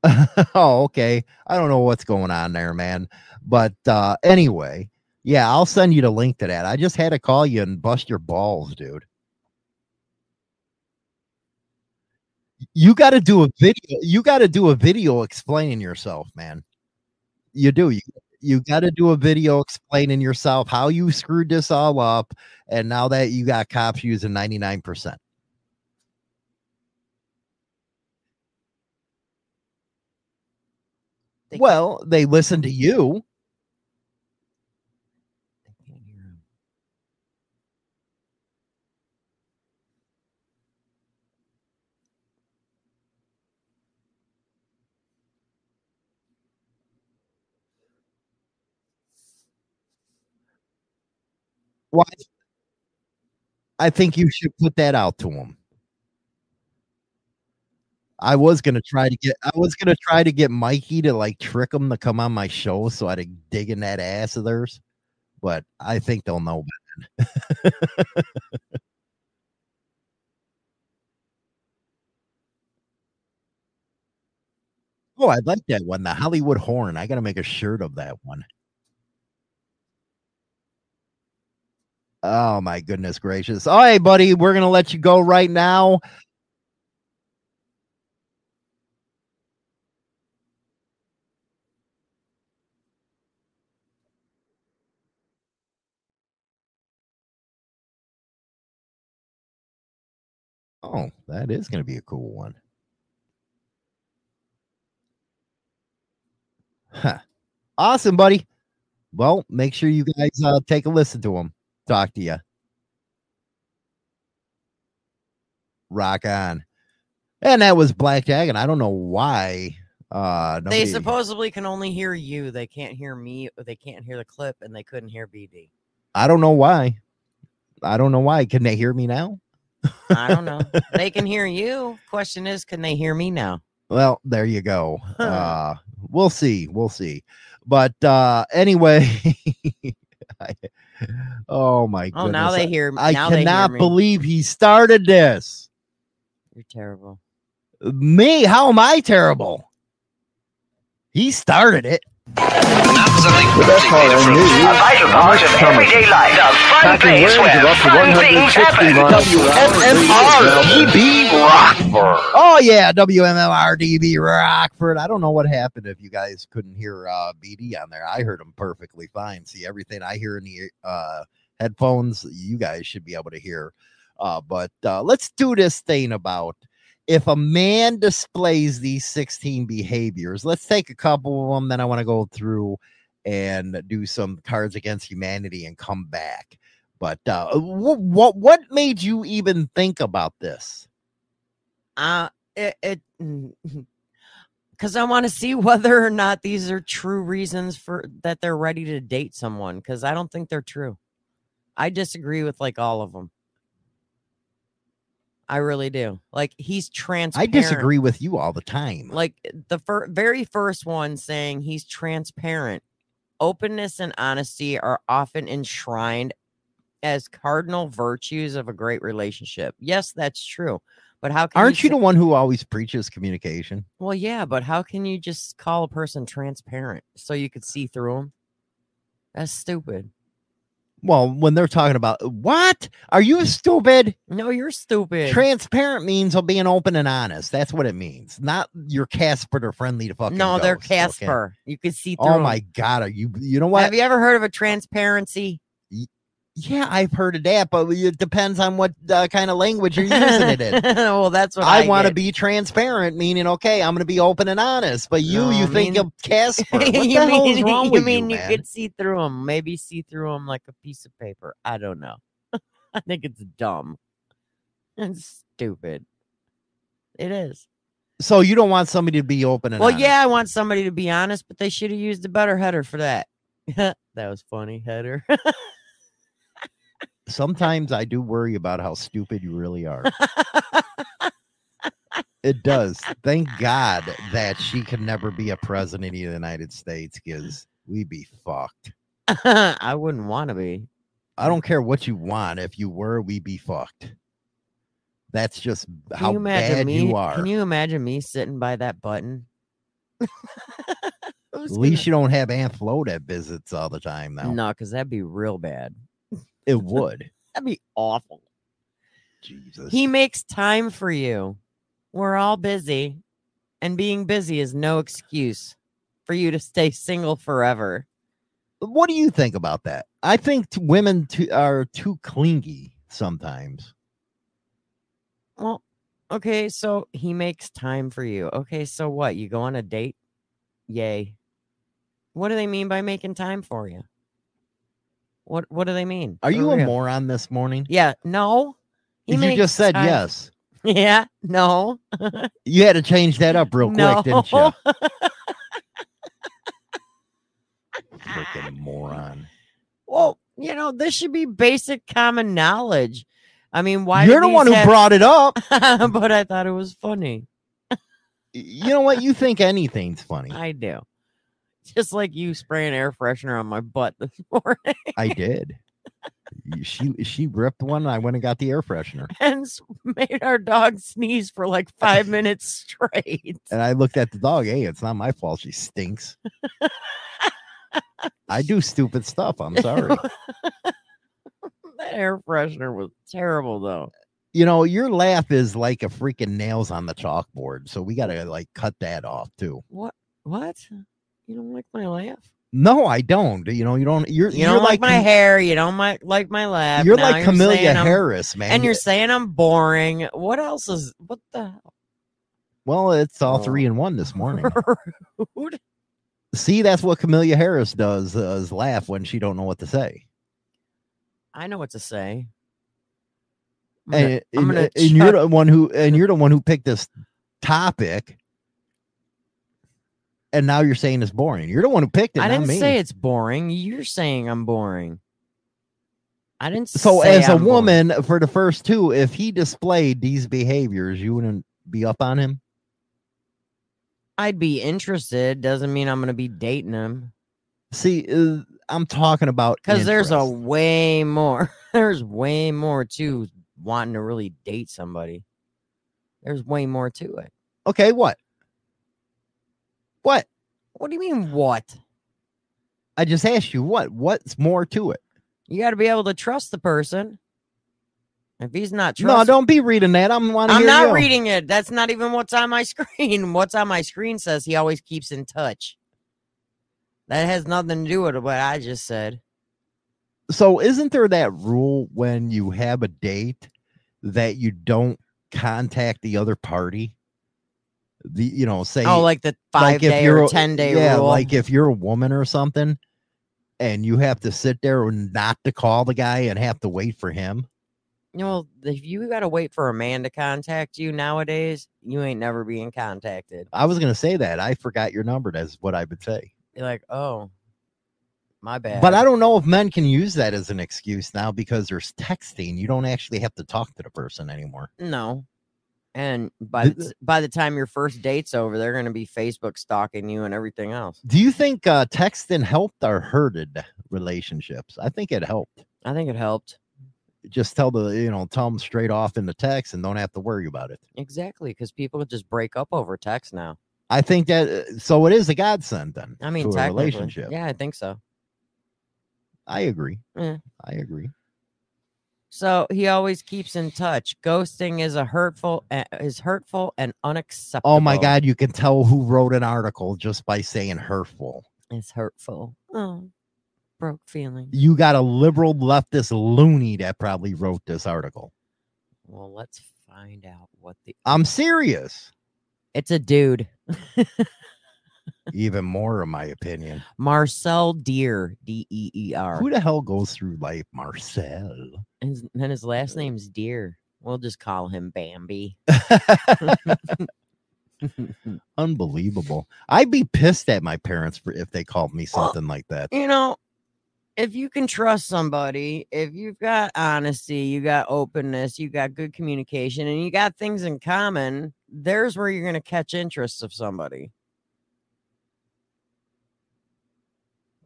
oh, okay. I don't know what's going on there, man. But uh anyway, yeah, I'll send you the link to that. I just had to call you and bust your balls, dude. You got to do a video. You got to do a video explaining yourself, man. You do. You you got to do a video explaining yourself how you screwed this all up, and now that you got cops using ninety nine percent. Well, they listen to you. Why? I think you should put that out to them. I was gonna try to get. I was gonna try to get Mikey to like trick him to come on my show so I'd dig in that ass of theirs, but I think they'll know. better. oh, I like that one, the Hollywood Horn. I gotta make a shirt of that one. Oh my goodness gracious! All right, buddy, we're gonna let you go right now. Oh, that is going to be a cool one. Huh. Awesome, buddy. Well, make sure you guys uh, take a listen to him. Talk to you. Rock on. And that was Black Blackjack, and I don't know why. Uh, They supposedly can only hear you. They can't hear me. They can't hear the clip, and they couldn't hear BD. I don't know why. I don't know why. Can they hear me now? I don't know. they can hear you. Question is, can they hear me now? Well, there you go. Uh, we'll see. We'll see. But uh, anyway, I- oh my god. Oh, now they I- hear. I now cannot believe he started this. You're terrible. Me? How am I terrible? He started it. With SRN News, A vital part of everyday life. The fun where fun things happen. Rockford. Oh yeah, WMMRDB Rockford. I don't know what happened if you guys couldn't hear uh, BD on there. I heard him perfectly fine. See everything I hear in the uh, headphones, you guys should be able to hear. Uh, but uh, let's do this thing about if a man displays these 16 behaviors. Let's take a couple of them. Then I want to go through and do some cards against humanity and come back. But uh, wh- what what made you even think about this? Uh, it, it Because I want to see whether or not these are true reasons for that they're ready to date someone. Because I don't think they're true. I disagree with like all of them. I really do. Like he's transparent. I disagree with you all the time. Like the fir- very first one saying he's transparent. Openness and honesty are often enshrined as cardinal virtues of a great relationship. Yes, that's true. But how can Aren't you say- the one who always preaches communication? well, yeah, but how can you just call a person transparent so you could see through them? That's stupid. Well, when they're talking about what? Are you stupid? No, you're stupid. Transparent means of being open and honest. That's what it means. Not you're Casper or friendly to fucking. no, they're ghosts, okay? Casper. You can see oh through. Oh my god, are you? You know what? Have you ever heard of a transparency? Yeah, I've heard of that, but it depends on what uh, kind of language you're using it in. well, that's what I, I, want to be transparent, meaning okay, I'm going to be open and honest. But you, No, you I think mean- of Casper? What the you hell mean, is wrong you with mean you, you could see through them? Maybe see through them like a piece of paper. I don't know. I think it's dumb. It's stupid. It is. So you don't want somebody to be open and Well, honest. yeah, I want somebody to be honest, but they should have used a better header for that. that was funny. Header. Sometimes I do worry about how stupid you really are. it does. Thank God that she can never be a president of the United States because we'd be fucked. I wouldn't want to be. I don't care what you want. If you were, we'd be fucked. That's just Can how you bad me? you are. Can you imagine me sitting by that button? At least you don't have Aunt Flo that visits all the time now. No, because that'd be real bad. It would. That'd be awful. Jesus. He makes time for you. We're all busy, and being busy is no excuse for you to stay single forever. what do you think about that? I think t- women too, are too clingy sometimes. Well, okay, so he makes time for you. Okay, so what? You go on a date? Yay. What do they mean by making time for you? What what do they mean? Are you a real? moron this morning? Yeah, no. He you just said yes. Yeah, no. You had to change that up real quick, didn't you? Freaking moron. well, you know, this should be basic common knowledge. I mean, why You're the one who have- brought it up. but I thought it was funny. You know what? You think anything's funny. I do. Just like you spraying air freshener on my butt this morning I did. She she ripped one. And I went and got the air freshener, and made our dog sneeze for like five minutes straight. and I looked at the dog. Hey, it's not my fault. She stinks. I do stupid stuff. I'm sorry. that air freshener was terrible, though. you know, your laugh is like a freaking nails on the chalkboard. So we gotta like cut that off too. What? What? You don't like my laugh? No, I don't. You know, you don't. You're You you're don't like like, my hair. You don't like like my laugh. You're Now like Kamala saying I'm- Harris, man. and you're saying I'm boring. What else is? What the hell? well, it's all Oh. three in one this morning. See, that's what Kamala Harris does uh, is laugh when she don't know what to say. I know what to say. I'm gonna- And, I'm and- gonna and you're the one who and you're the one who picked this topic. And now you're saying it's boring. You're the one who picked it. I didn't me. say it's boring. You're saying I'm boring. I didn't. So, as a I'm boring. woman, for the first two, if he displayed these behaviors, you wouldn't be up on him. I'd be interested. Doesn't mean I'm going to be dating him. See, uh, I'm talking about Because there's a way more. There's way more to wanting to really date somebody. There's way more to it. okay. What? What? What do you mean? What? I just asked you what? What's more to it? You got to be able to trust the person. If he's not No, don't be reading that. I'm I'm hear not you. reading it. That's not even what's on my screen. What's on my screen says he always keeps in touch. That has nothing to do with what I just said. So, isn't there that rule when you have a date that you don't contact the other party? The you know, say oh, like the five if day or ten day yeah, rule. like if you're a woman or something, and you have to sit there and not to call the guy and have to wait for him. You know, if you got to wait for a man to contact you nowadays, you ain't never being contacted. I was gonna say that. I forgot your number. That's what I would say. You're like, oh, my bad. But I don't know if men can use that as an excuse now because there's texting. You don't actually have to talk to the person anymore. No. And by Th- the, by the time your first date's over, they're gonna be Facebook stalking you and everything else. Do you think uh, texting helped or hurted relationships? I think it helped. I think it helped Just tell the you know tell them straight off in the text and don't have to worry about it. exactly because people just break up over text now. I think that uh, so it is a godsend then. I mean, to a relationship. yeah, I think so. I agree. Eh. I agree. So he always keeps in touch. Ghosting is a hurtful uh, is hurtful and unacceptable. Oh my God, you can tell who wrote an article just by saying hurtful. it's hurtful. Oh, broke feeling. You got a liberal leftist loony that probably wrote this article. Well, let's find out what the. I'm serious. It's a dude, Even more, in my opinion. Marcel Deer, D E E R. Who the hell goes through life, Marcel? His, and his last name's Deer. We'll just call him Bambi. Unbelievable. I'd be pissed at my parents for if they called me Well, something like that. you know, if you can trust somebody, if you've got honesty, you got openness, you got good communication, and you got things in common, there's where you're going to catch interest of somebody.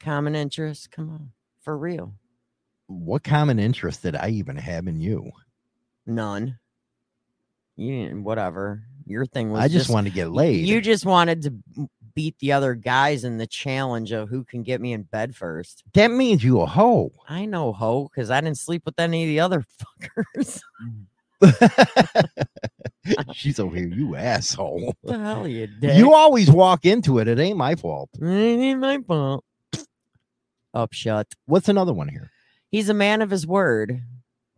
Common interest, come on, for real. What common interest did I even have in you? None. You didn't, whatever. Your thing was I just, wanted to get laid. You just wanted to beat the other guys in the challenge of who can get me in bed first. that means you a hoe. I know, hoe because I didn't sleep with any of the other fuckers. Mm. She's over here, you asshole. the hell you did? You always walk into it. It ain't my fault. It ain't my fault. Upshut. What's another one here? He's a man of his word.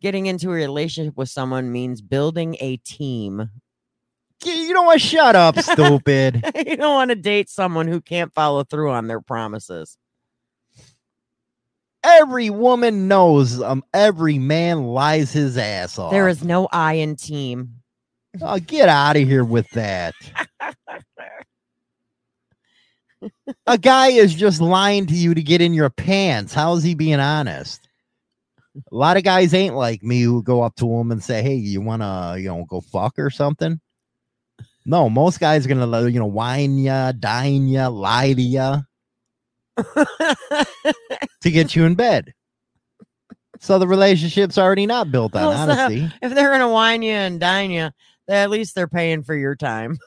Getting into a relationship with someone means building a team. You know what? Shut up, stupid. you don't want to date someone who can't follow through on their promises. every woman knows um every man lies his ass off. There is no I in team. oh, get out of here with that. A guy is just lying to you to get in your pants. How is he being honest? A lot of guys ain't like me who go up to a woman and say, "Hey, you wanna, you know, go fuck or something." No, most guys are gonna, you know, whine ya, dine ya, lie to ya to get you in bed. So the relationship's already not built on honesty. if they're gonna wine you and dine you, at least they're paying for your time.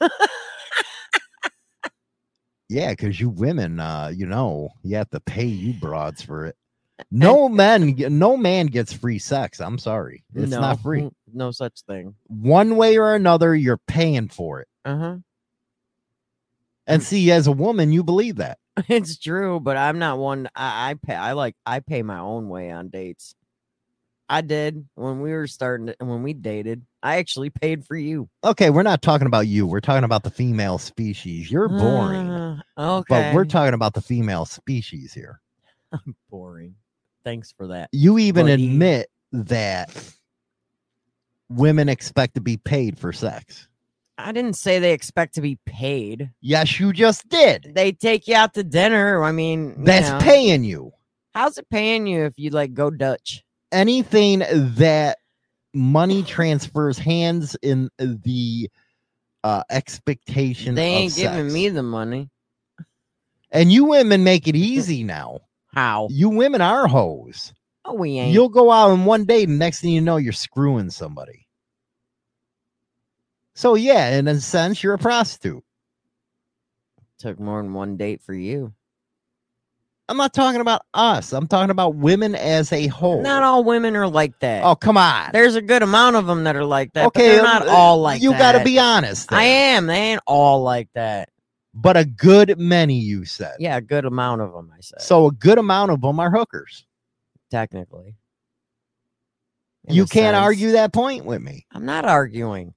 Yeah, because you women, uh, you know, you have to pay you broads for it. No man, ge- no man gets free sex. I'm sorry, it's no, not free. No such thing. One way or another, you're paying for it. Uh huh. And see, as a woman, you believe that. It's true, but I'm not one. I, I pay. I like. I pay my own way on dates. I did when we were starting to, when we dated. I actually paid for you. Okay, we're not talking about you. We're talking about the female species. You're boring, Uh, okay, but we're talking about the female species here. I'm boring. Thanks for that. You even Buddy. admit that women expect to be paid for sex. I didn't say they expect to be paid. Yes, you just did. They take you out to dinner. I mean, That's know. paying you. How's it paying you if you like go Dutch? anything that money transfers hands in the uh expectation They ain't giving me the money. and you women make it easy now How? you women are hoes Oh, we ain't. you'll go out on one date and next thing you know you're screwing somebody so yeah in a sense you're a prostitute Took more than one date for you. I'm not talking about us i'm talking about women as a whole Not all women are like that. oh come on There's a good amount of them that are like that. okay they're not uh, all like you that. gotta be honest I am. They ain't all like that. but a good many you said Yeah, a good amount of them. I said. So a good amount of them are hookers. technically, you can't sense. argue that point with me. I'm not arguing.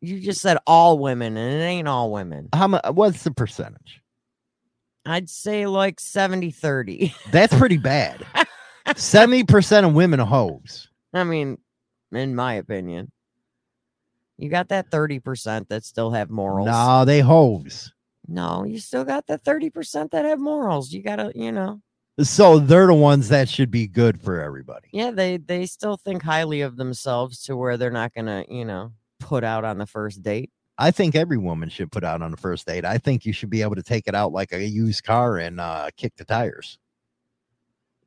You just said all women, and it ain't all women. How much? What's the percentage? I'd say like 70 30. That's pretty bad. Seventy percent of women are hoes. I mean, in my opinion, you got that 30% that still have morals. No, they hoes. No, you still got the 30% that have morals. You got to, you know, So they're the ones that should be good for everybody. yeah, they they still think highly of themselves to where they're not going to, you know, put out on the first date. I think every woman should put out on the first date. I think you should be able to take it out like a used car and uh, kick the tires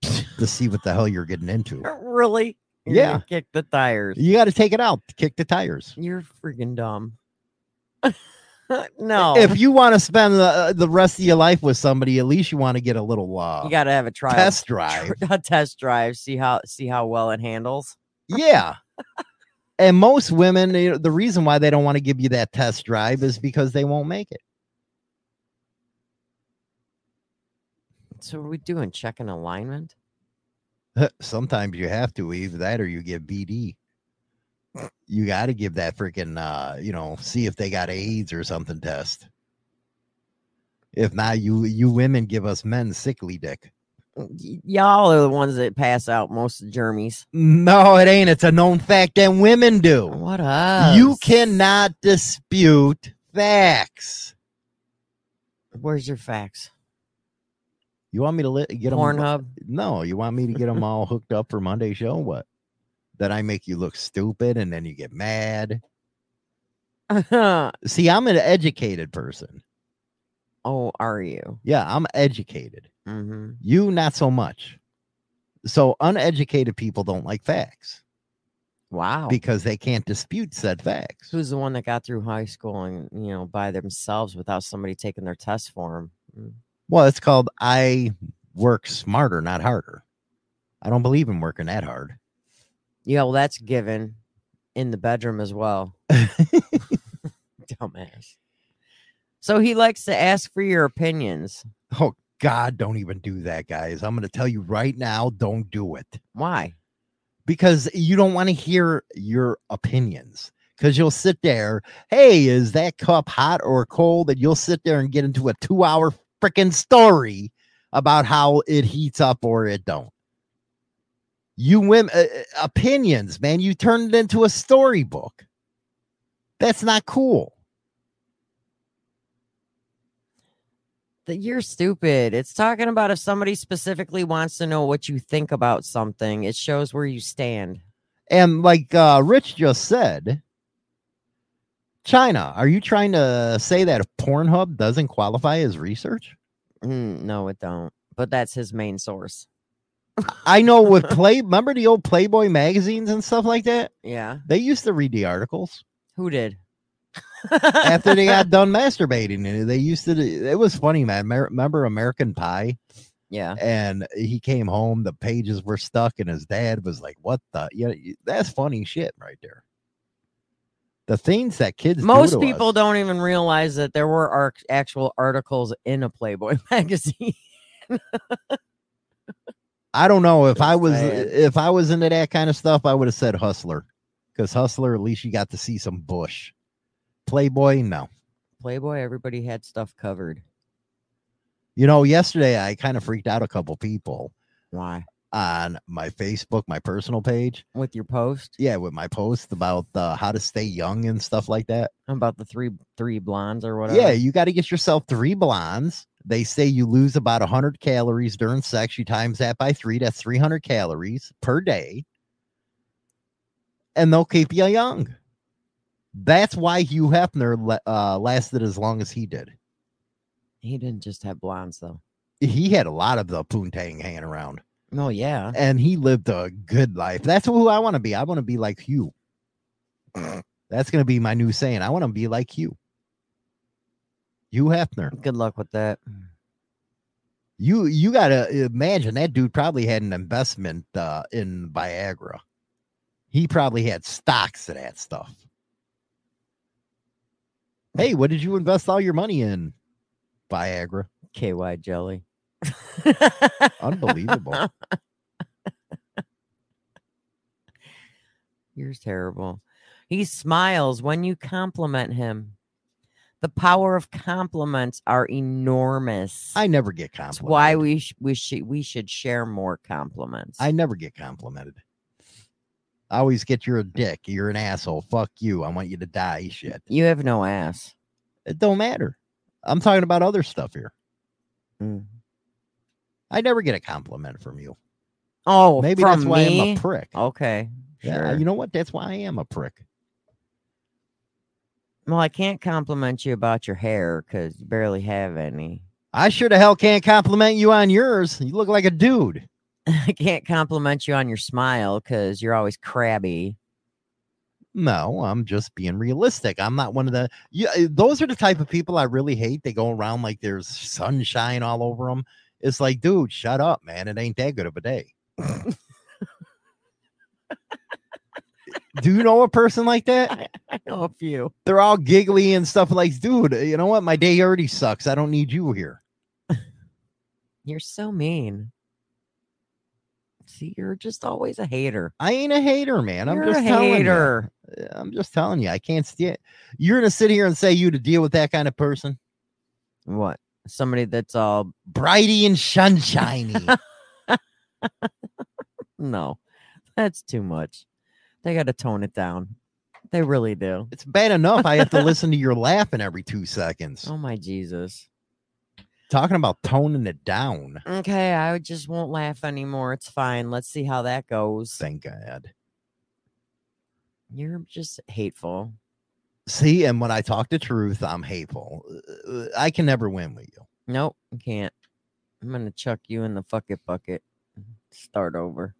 to see what the hell you're getting into. Really? You're Yeah. Kick the tires. You got to take it out, kick the tires. You're freaking dumb. no. If you want to spend the, uh, the rest of your life with somebody, at least you want to get a little uh, you got to have a trial test drive. a test drive, see how see how well it handles. Yeah. And most women, you know, the reason why they don't want to give you that test drive is because they won't make it. So what are we doing? Checking alignment? Sometimes you have to either that or you get BD. You got to give that freaking, uh, you know, see if they got AIDS or something test. If not, you you women give us men sickly dick. Y'all are the ones that pass out most of the germies. No, it ain't. It's a known fact that women do. What up? You cannot dispute facts. Where's your facts? You want me to li- get them? Pornhub. No, you want me to get them all hooked up for Monday show? What? That I make you look stupid and then you get mad. See, I'm an educated person. Are you? Yeah, I'm educated. Mm-hmm. You not so much. So uneducated people don't like facts Wow. because they can't dispute said facts. Who's the one that got through high school and you know by themselves without somebody taking their test for them? Well, it's called I work smarter, not harder. I don't believe in working that hard. Yeah, well, that's given in the bedroom as well. Dumbass. So he likes to ask for your opinions. Oh God, don't even do that, guys. I'm going to tell you right now, don't do it. Why? because you don't want to hear your opinions. Because you'll sit there, hey, is that cup hot or cold? And you'll sit there and get into a two hour freaking story about how it heats up or it don't. You women, uh, uh, opinions, man, you turned it into a storybook. That's not cool. You're stupid. It's talking about if somebody specifically wants to know what you think about something, it shows where you stand. And like uh, Rich just said, China, are you trying to say that Pornhub doesn't qualify as research? Mm, no, it don't. But that's his main source. I know with Play, remember the old Playboy magazines and stuff like that? Yeah. They used to read the articles Who did? After they got done masturbating. And they used to, it was funny, man. Remember American Pie? Yeah. And he came home, the pages were stuck, and his dad was like, What the? Yeah, that's funny shit right there. The things that kids Most to people us. don't even realize that there were arc- actual articles in a Playboy magazine. I don't know if I was if I was into that kind of stuff, I would have said hustler. Because hustler, at least you got to see some bush. Playboy, no. Playboy, everybody had stuff covered. You know, yesterday I kind of freaked out a couple people Why? on my Facebook, my personal page. With your post Yeah, with my post about uh, how to stay young and stuff like that. about the three three blondes or whatever. Yeah, you got to get yourself three blondes. They say you lose about 100 calories during sex. You times that by three. That's 300 calories per day. And they'll keep you young. That's why Hugh Hefner uh, lasted as long as he did. He didn't just have blondes though. He had a lot of the poontang hanging around. Oh yeah. and he lived a good life. That's who I want to be. I want to be like Hugh. That's going to be my new saying. I want to be like Hugh. Hugh Hefner. Good luck with that. You you got to imagine that dude probably had an investment uh, in Viagra. He probably had stocks of that stuff. Hey, what did you invest all your money in? Viagra. KY jelly. Unbelievable. You're terrible. He smiles when you compliment him. The power of compliments are enormous. I never get That's why we sh- we should we should share more compliments. I never get complimented. I always get you're a dick. You're an asshole. Fuck you. I want you to die. Shit. You have no ass. It don't matter. I'm talking about other stuff here. Mm. I never get a compliment from you. Oh, Maybe from that's why I'm a prick. Okay. Yeah, you know what? That's why I am a prick. well, I can't compliment you about your hair because you barely have any. I sure the hell can't compliment you on yours. You look like a dude. I can't compliment you on your smile because you're always crabby. No, I'm just being realistic. I'm not one of the. Yeah, uh, those are the type of people I really hate. They go around like there's sunshine all over them. It's like, dude, shut up, man. It ain't that good of a day. Do you know a person like that? I, I know a few. They're all giggly and stuff like, dude, you know what? My day already sucks. I don't need you here. You're so mean. See, you're just always a hater. I ain't a hater, man. I'm just a telling hater. you. I'm just telling you. I can't stand. You're gonna sit here and say you to deal with that kind of person, What? Somebody that's all brighty and sunshiny. no, that's too much. They got to tone it down. They really do. it's bad enough I have to listen to your laughing every two seconds. Oh my Jesus. Talking about toning it down. Okay, I just won't laugh anymore. It's fine. Let's see how that goes. Thank God. You're just hateful. See, and when I talk the truth, I'm hateful. Uh, I can never win with you. Nope, you can't. I'm gonna chuck you in the fuck it bucket. Start over.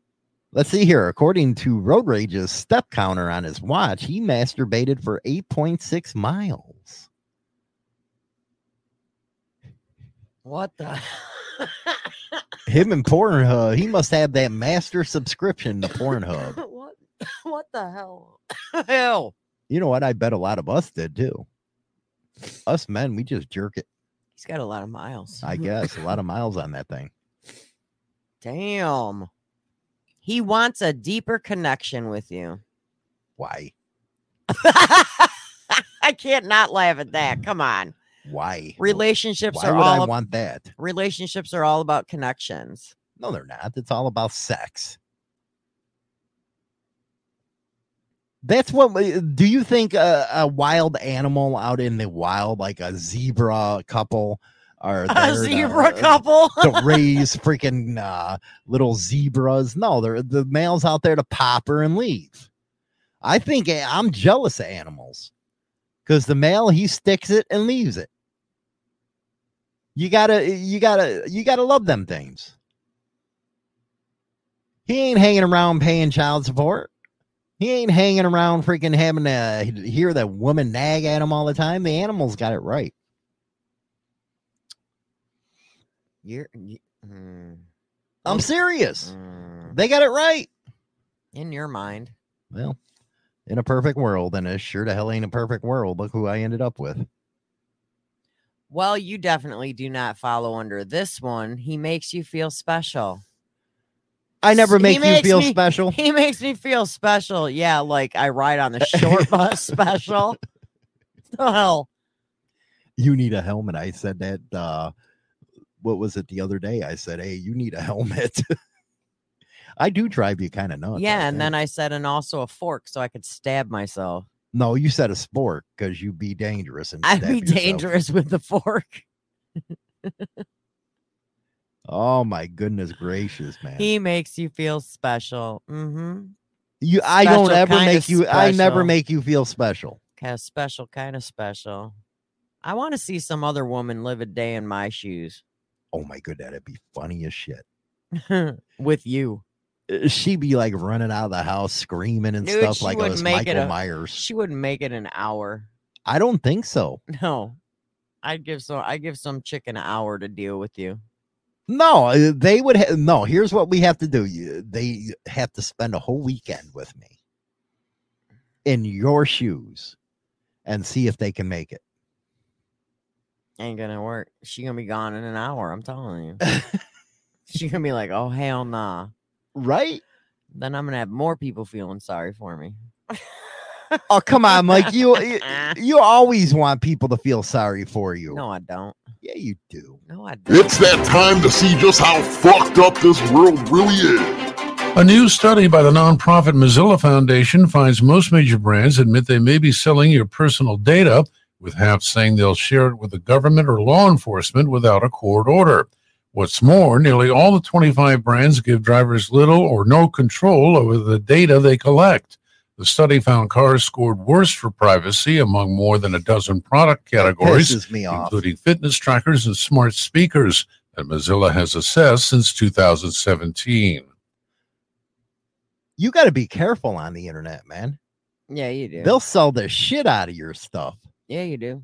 Let's see here. According to Road Rage's step counter on his watch, he masturbated for 8.6 miles. What the? Him and Pornhub, he must have that master subscription to Pornhub. what? What the hell? hell. You know what? I bet a lot of us did too. Us men, we just jerk it. He's got a lot of miles. I guess a lot of miles on that thing. Damn. He wants a deeper connection with you. Why? I can't not laugh at that. Come on. Why? Relationships Why are would I all ab- want that? relationships are all about connections. No, they're not. It's all about sex. That's what. Do you think a, a wild animal out in the wild, like a zebra couple, are A zebra to, couple. to raise freaking uh, little zebras? No, they're the males out there to pop her and leave. I think eh, I'm jealous of animals because the male he sticks it and leaves it. You gotta, you gotta, you gotta love them things. He ain't hanging around paying child support. He ain't hanging around freaking having to hear that woman nag at him all the time. The animals got it right. You're y- mm, I'm serious. mm, They got it right. in your mind. Well, in a perfect world, and it sure the hell ain't a perfect world. Look who I ended up with. Well, you definitely do not follow under this one. He makes you feel special. I never He make you feel me- special. He makes me feel special. Yeah, like I ride on the short bus special. The hell? You need a helmet. I said that. uh What was it the other day? I said, "Hey, you need a helmet." I do drive you kind of nuts. yeah, and then I said, and also a fork so I could stab myself. No, you said a sport because you'd be dangerous and I'd be dangerous with the fork. Oh my goodness gracious, man! He makes you feel special. Mm-hmm. you, I don't ever make you. I never make you feel special. Kind of special, kind of special. I want to see some other woman live a day in my shoes Oh my good, that'd be funny as shit. with you. She'd be like running out of the house screaming and Dude, stuff like it was make it Michael a- Myers. She wouldn't make it an hour. I don't think so. No, I'd give some. I give some chick an hour to deal with you. No, uh, they would. Ha- no, here's what we have to do. You- They have to spend a whole weekend with me in your shoes and see if they can make it. Ain't gonna work. She gonna be gone in an hour. I'm telling you. she gonna be like, oh hell nah. Right? Then I'm gonna have more people feeling sorry for me. Oh, come on, Mike. You you, you always want people to feel sorry for you. No, I don't. Yeah, you do. No, I don't. It's that time to see just how fucked up this world really is. A new study by the nonprofit Mozilla Foundation finds most major brands admit they may be selling your personal data, with half saying they'll share it with the government or law enforcement without a court order. What's more, nearly all the 25 brands give drivers little or no control over the data they collect. The study found cars scored worse for privacy among more than a dozen product categories, Pisses me off. including fitness trackers and smart speakers that Mozilla has assessed since 2017. You got to be careful on the internet, man. Yeah, you do. They'll sell the shit out of your stuff. yeah, you do.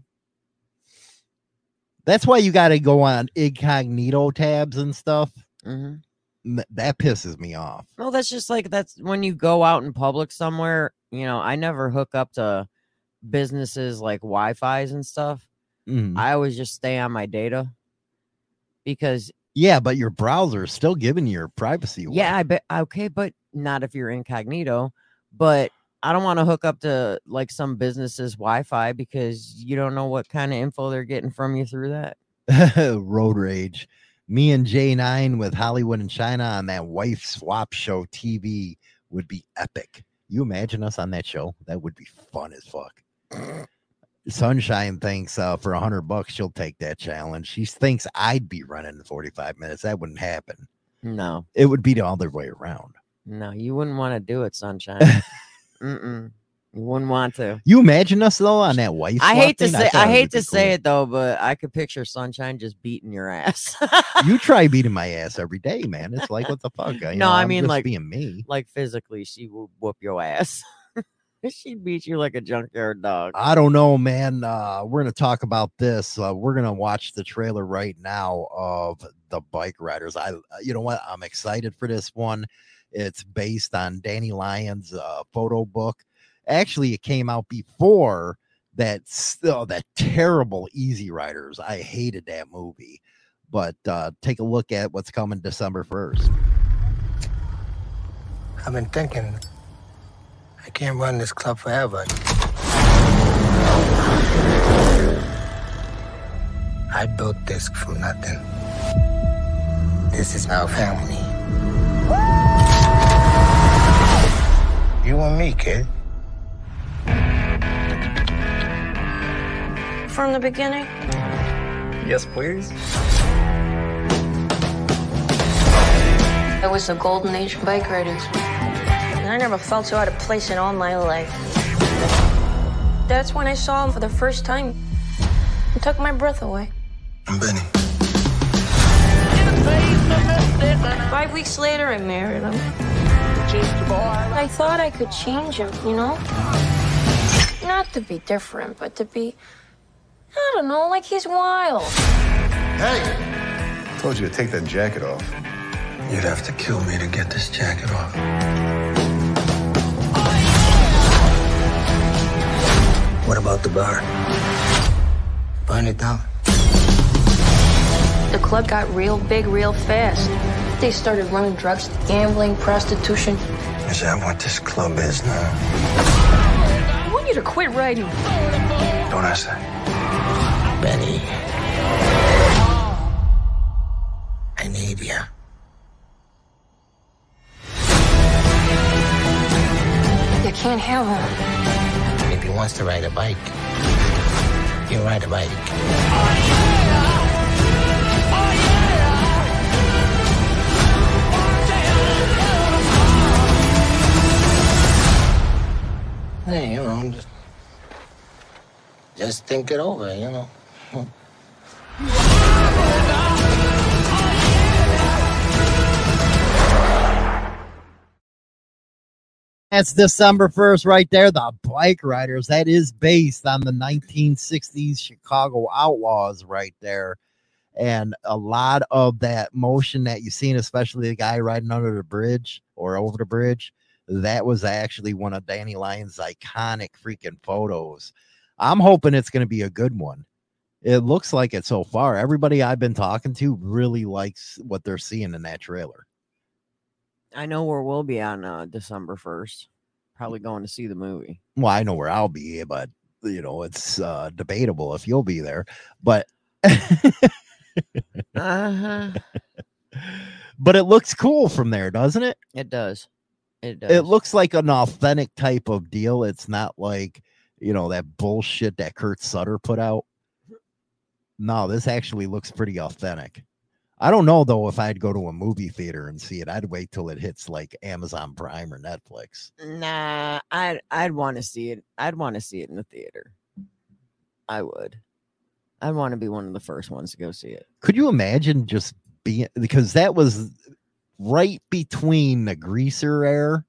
That's why you got to go on incognito tabs and stuff. hmm That pisses me off. Well, that's just like that's when you go out in public somewhere. You know, I never hook up to businesses like Wi-Fi's and stuff. Mhm. I always just stay on my data because Yeah, but your browser is still giving your privacy. away. yeah, I bet okay, but not if you're incognito. But I don't want to hook up to like some business's Wi-Fi because you don't know what kind of info they're getting from you through that. road rage. Me and J9 with Hollywood and China on that wife swap show TV would be epic. You imagine us on that show? That would be fun as fuck. Sunshine thinks uh, for a hundred bucks she'll take that challenge. She thinks I'd be running in 45 minutes. That wouldn't happen. No, It would be the other way around. no, you wouldn't want to do it, sunshine. Mm-mm. You wouldn't want to. You imagine us though on that wife. I hate to thing? say I it hate to say cool. it though, but I could picture Sunshine just beating your ass. You try beating my ass every day, man. It's like what the fuck? You No, know, I mean, just like- being me. like physically, she would whoop your ass. She'd beat you like a junkyard dog. I don't know, man. Uh, we're gonna talk about this. Uh, we're gonna watch the trailer right now of the Bike Riders. I, uh, you know what? I'm excited for this one. It's based on Danny Lyon's uh, photo book. Actually, it came out before that. Still, that terrible Easy Riders. I hated that movie. But uh, take a look at what's coming December first. I've been thinking I can't run this club forever. I built this from nothing. This is our family. You and me, kid. From the beginning? Yes, please. It was the golden age of bike riders. And I never felt so out of place in all my life. That's when I saw him for the first time. It took my breath away. I'm Benny. Five weeks later, I married him. I thought I could change him, you know? Not to be different, but to be, I don't know, like he's wild. Hey! I Told you to take that jacket off. You'd have to kill me to get this jacket off. What about the bar? Burn it down. The club got real big real fast. They started running drugs, gambling, prostitution. Is that what this club is now? I want you to quit riding. Don't ask that. Benny. I need you. You can't have him. If he wants to ride a bike, you ride a bike. Hey, you know, just, just think it over, you know. That's December 1st, right there. The Bike Riders. That is based on the 1960s Chicago Outlaws, right there. And a lot of that motion that you've seen, especially the guy riding under the bridge or over the bridge, that was actually one of Danny Lyon's iconic freaking photos. I'm hoping it's going to be a good one. It looks like it so far. Everybody I've been talking to really likes what they're seeing in that trailer. I know where we'll be on uh, December first. Probably going to see the movie. well, I know where I'll be, but you know, it's uh debatable if you'll be there. But Uh-huh. but it looks cool from there, doesn't it? It does. It does. It looks like an authentic type of deal. It's not like, you know, that bullshit that Kurt Sutter put out. No, this actually looks pretty authentic. I don't know though if I'd go to a movie theater and see it. I'd wait till it hits like Amazon Prime or Netflix. Nah, I'd I'd want to see it. I'd want to see it in the theater. I would. I'd want to be one of the first ones to go see it. Could you imagine just being because that was right between the greaser air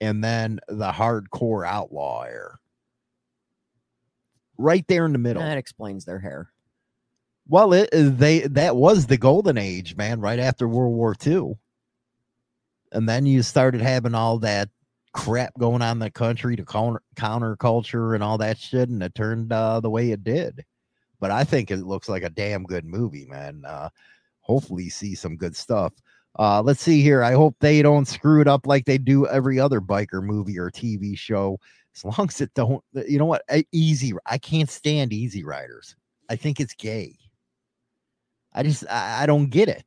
and then the hardcore outlaw air. Right there in the middle. That explains their hair. Well, it uh, they that was the golden age, man, right after World War II. And then you started having all that crap going on in the country to counter counterculture and all that shit, and it turned uh, the way it did. But I think it looks like a damn good movie, man. Uh, hopefully, see some good stuff. Uh, let's see here. I hope they don't screw it up like they do every other biker movie or TV show. As long as it don't, you know what? I- Easy. I can't stand Easy Riders. I think it's gay. I just I, I don't get it.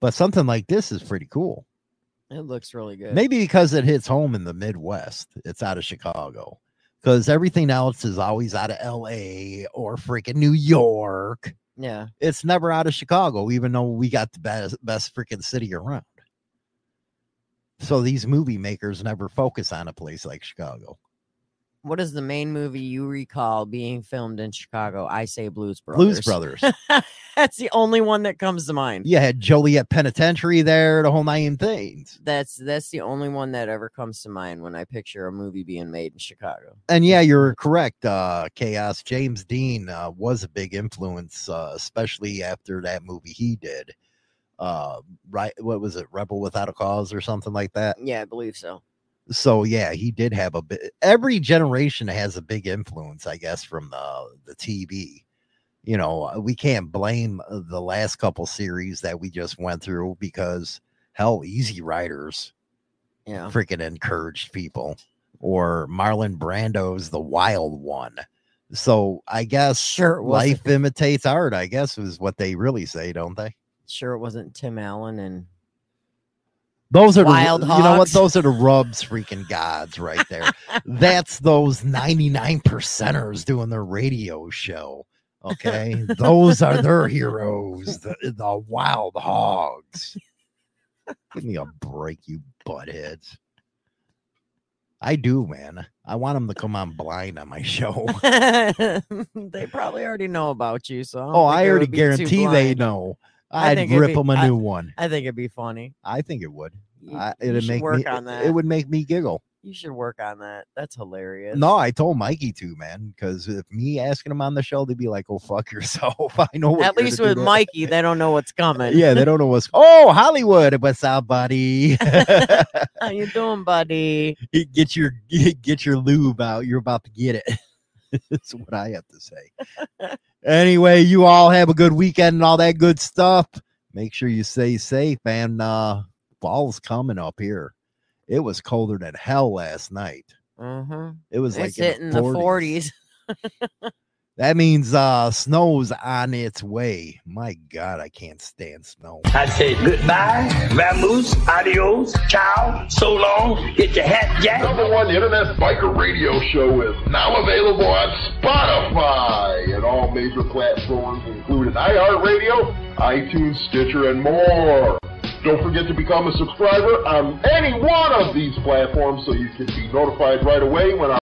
But something like this is pretty cool. It looks really good. Maybe because it hits home in the Midwest. It's out of Chicago. Because everything else is always out of LA or freaking New York. Yeah. It's never out of Chicago, even though we got the best best freaking city around. So these movie makers never focus on a place like Chicago. What is the main movie you recall being filmed in Chicago? I say Blues Brothers. Blues Brothers. That's the only one that comes to mind. Yeah, had Joliet Penitentiary there, the whole nine things. That's that's the only one that ever comes to mind when I picture a movie being made in Chicago. And yeah, you're correct. Uh, Chaos James Dean uh, was a big influence, uh, especially after that movie he did. Uh, right? What was it? Rebel Without a Cause or something like that. Yeah, I believe so. So yeah, he did have a bit. Every generation has a big influence, I guess, from the the TV. You know, uh, we can't blame uh, the last couple series that we just went through because hell, Easy Riders Yeah. freaking encouraged people, or Marlon Brando's The Wild One. So I guess Sure life imitates art. I guess is what they really say, don't they? Sure it wasn't Tim Allen and Those are Wild the, you know what? Those are the rubs freaking gods right there. That's those 99 percenters doing their radio show. Okay. those are their heroes, the, the wild hogs. Give me a break, you buttheads. I do, man. I want them to come on blind on my show. they probably already know about you. So I Oh, I already would be too guarantee they know. I I'd think it'd rip be- them a I- new one. I think it'd be funny. I think it would. You- I, you it'd should make work me. on it- that. It would make me giggle. You should work on that. That's hilarious. No, I told Mikey to, man, because if me asking him on the show, they'd be like, "Oh, fuck yourself." I know. What At you're least with do to-" Mikey, they don't know what's coming. Yeah, they don't know what's. Oh, Hollywood, what's up, buddy? How you doing, buddy? get your get your lube out. You're about to get it. That's what I have to say. anyway, you all have a good weekend and all that good stuff. Make sure you stay safe. And uh fall's coming up here. It was colder than hell last night. Mm-hmm. It was like It's in the 40s. That means uh snow's on its way. My God, I can't stand snow. I say goodbye, vamoose, adios, ciao, so long, get your hat jack. Number one internet biker radio show is now available on Spotify and all major platforms, including iHeartRadio, iTunes, Stitcher, and more. Don't forget to become a subscriber on any one of these platforms so you can be notified right away when our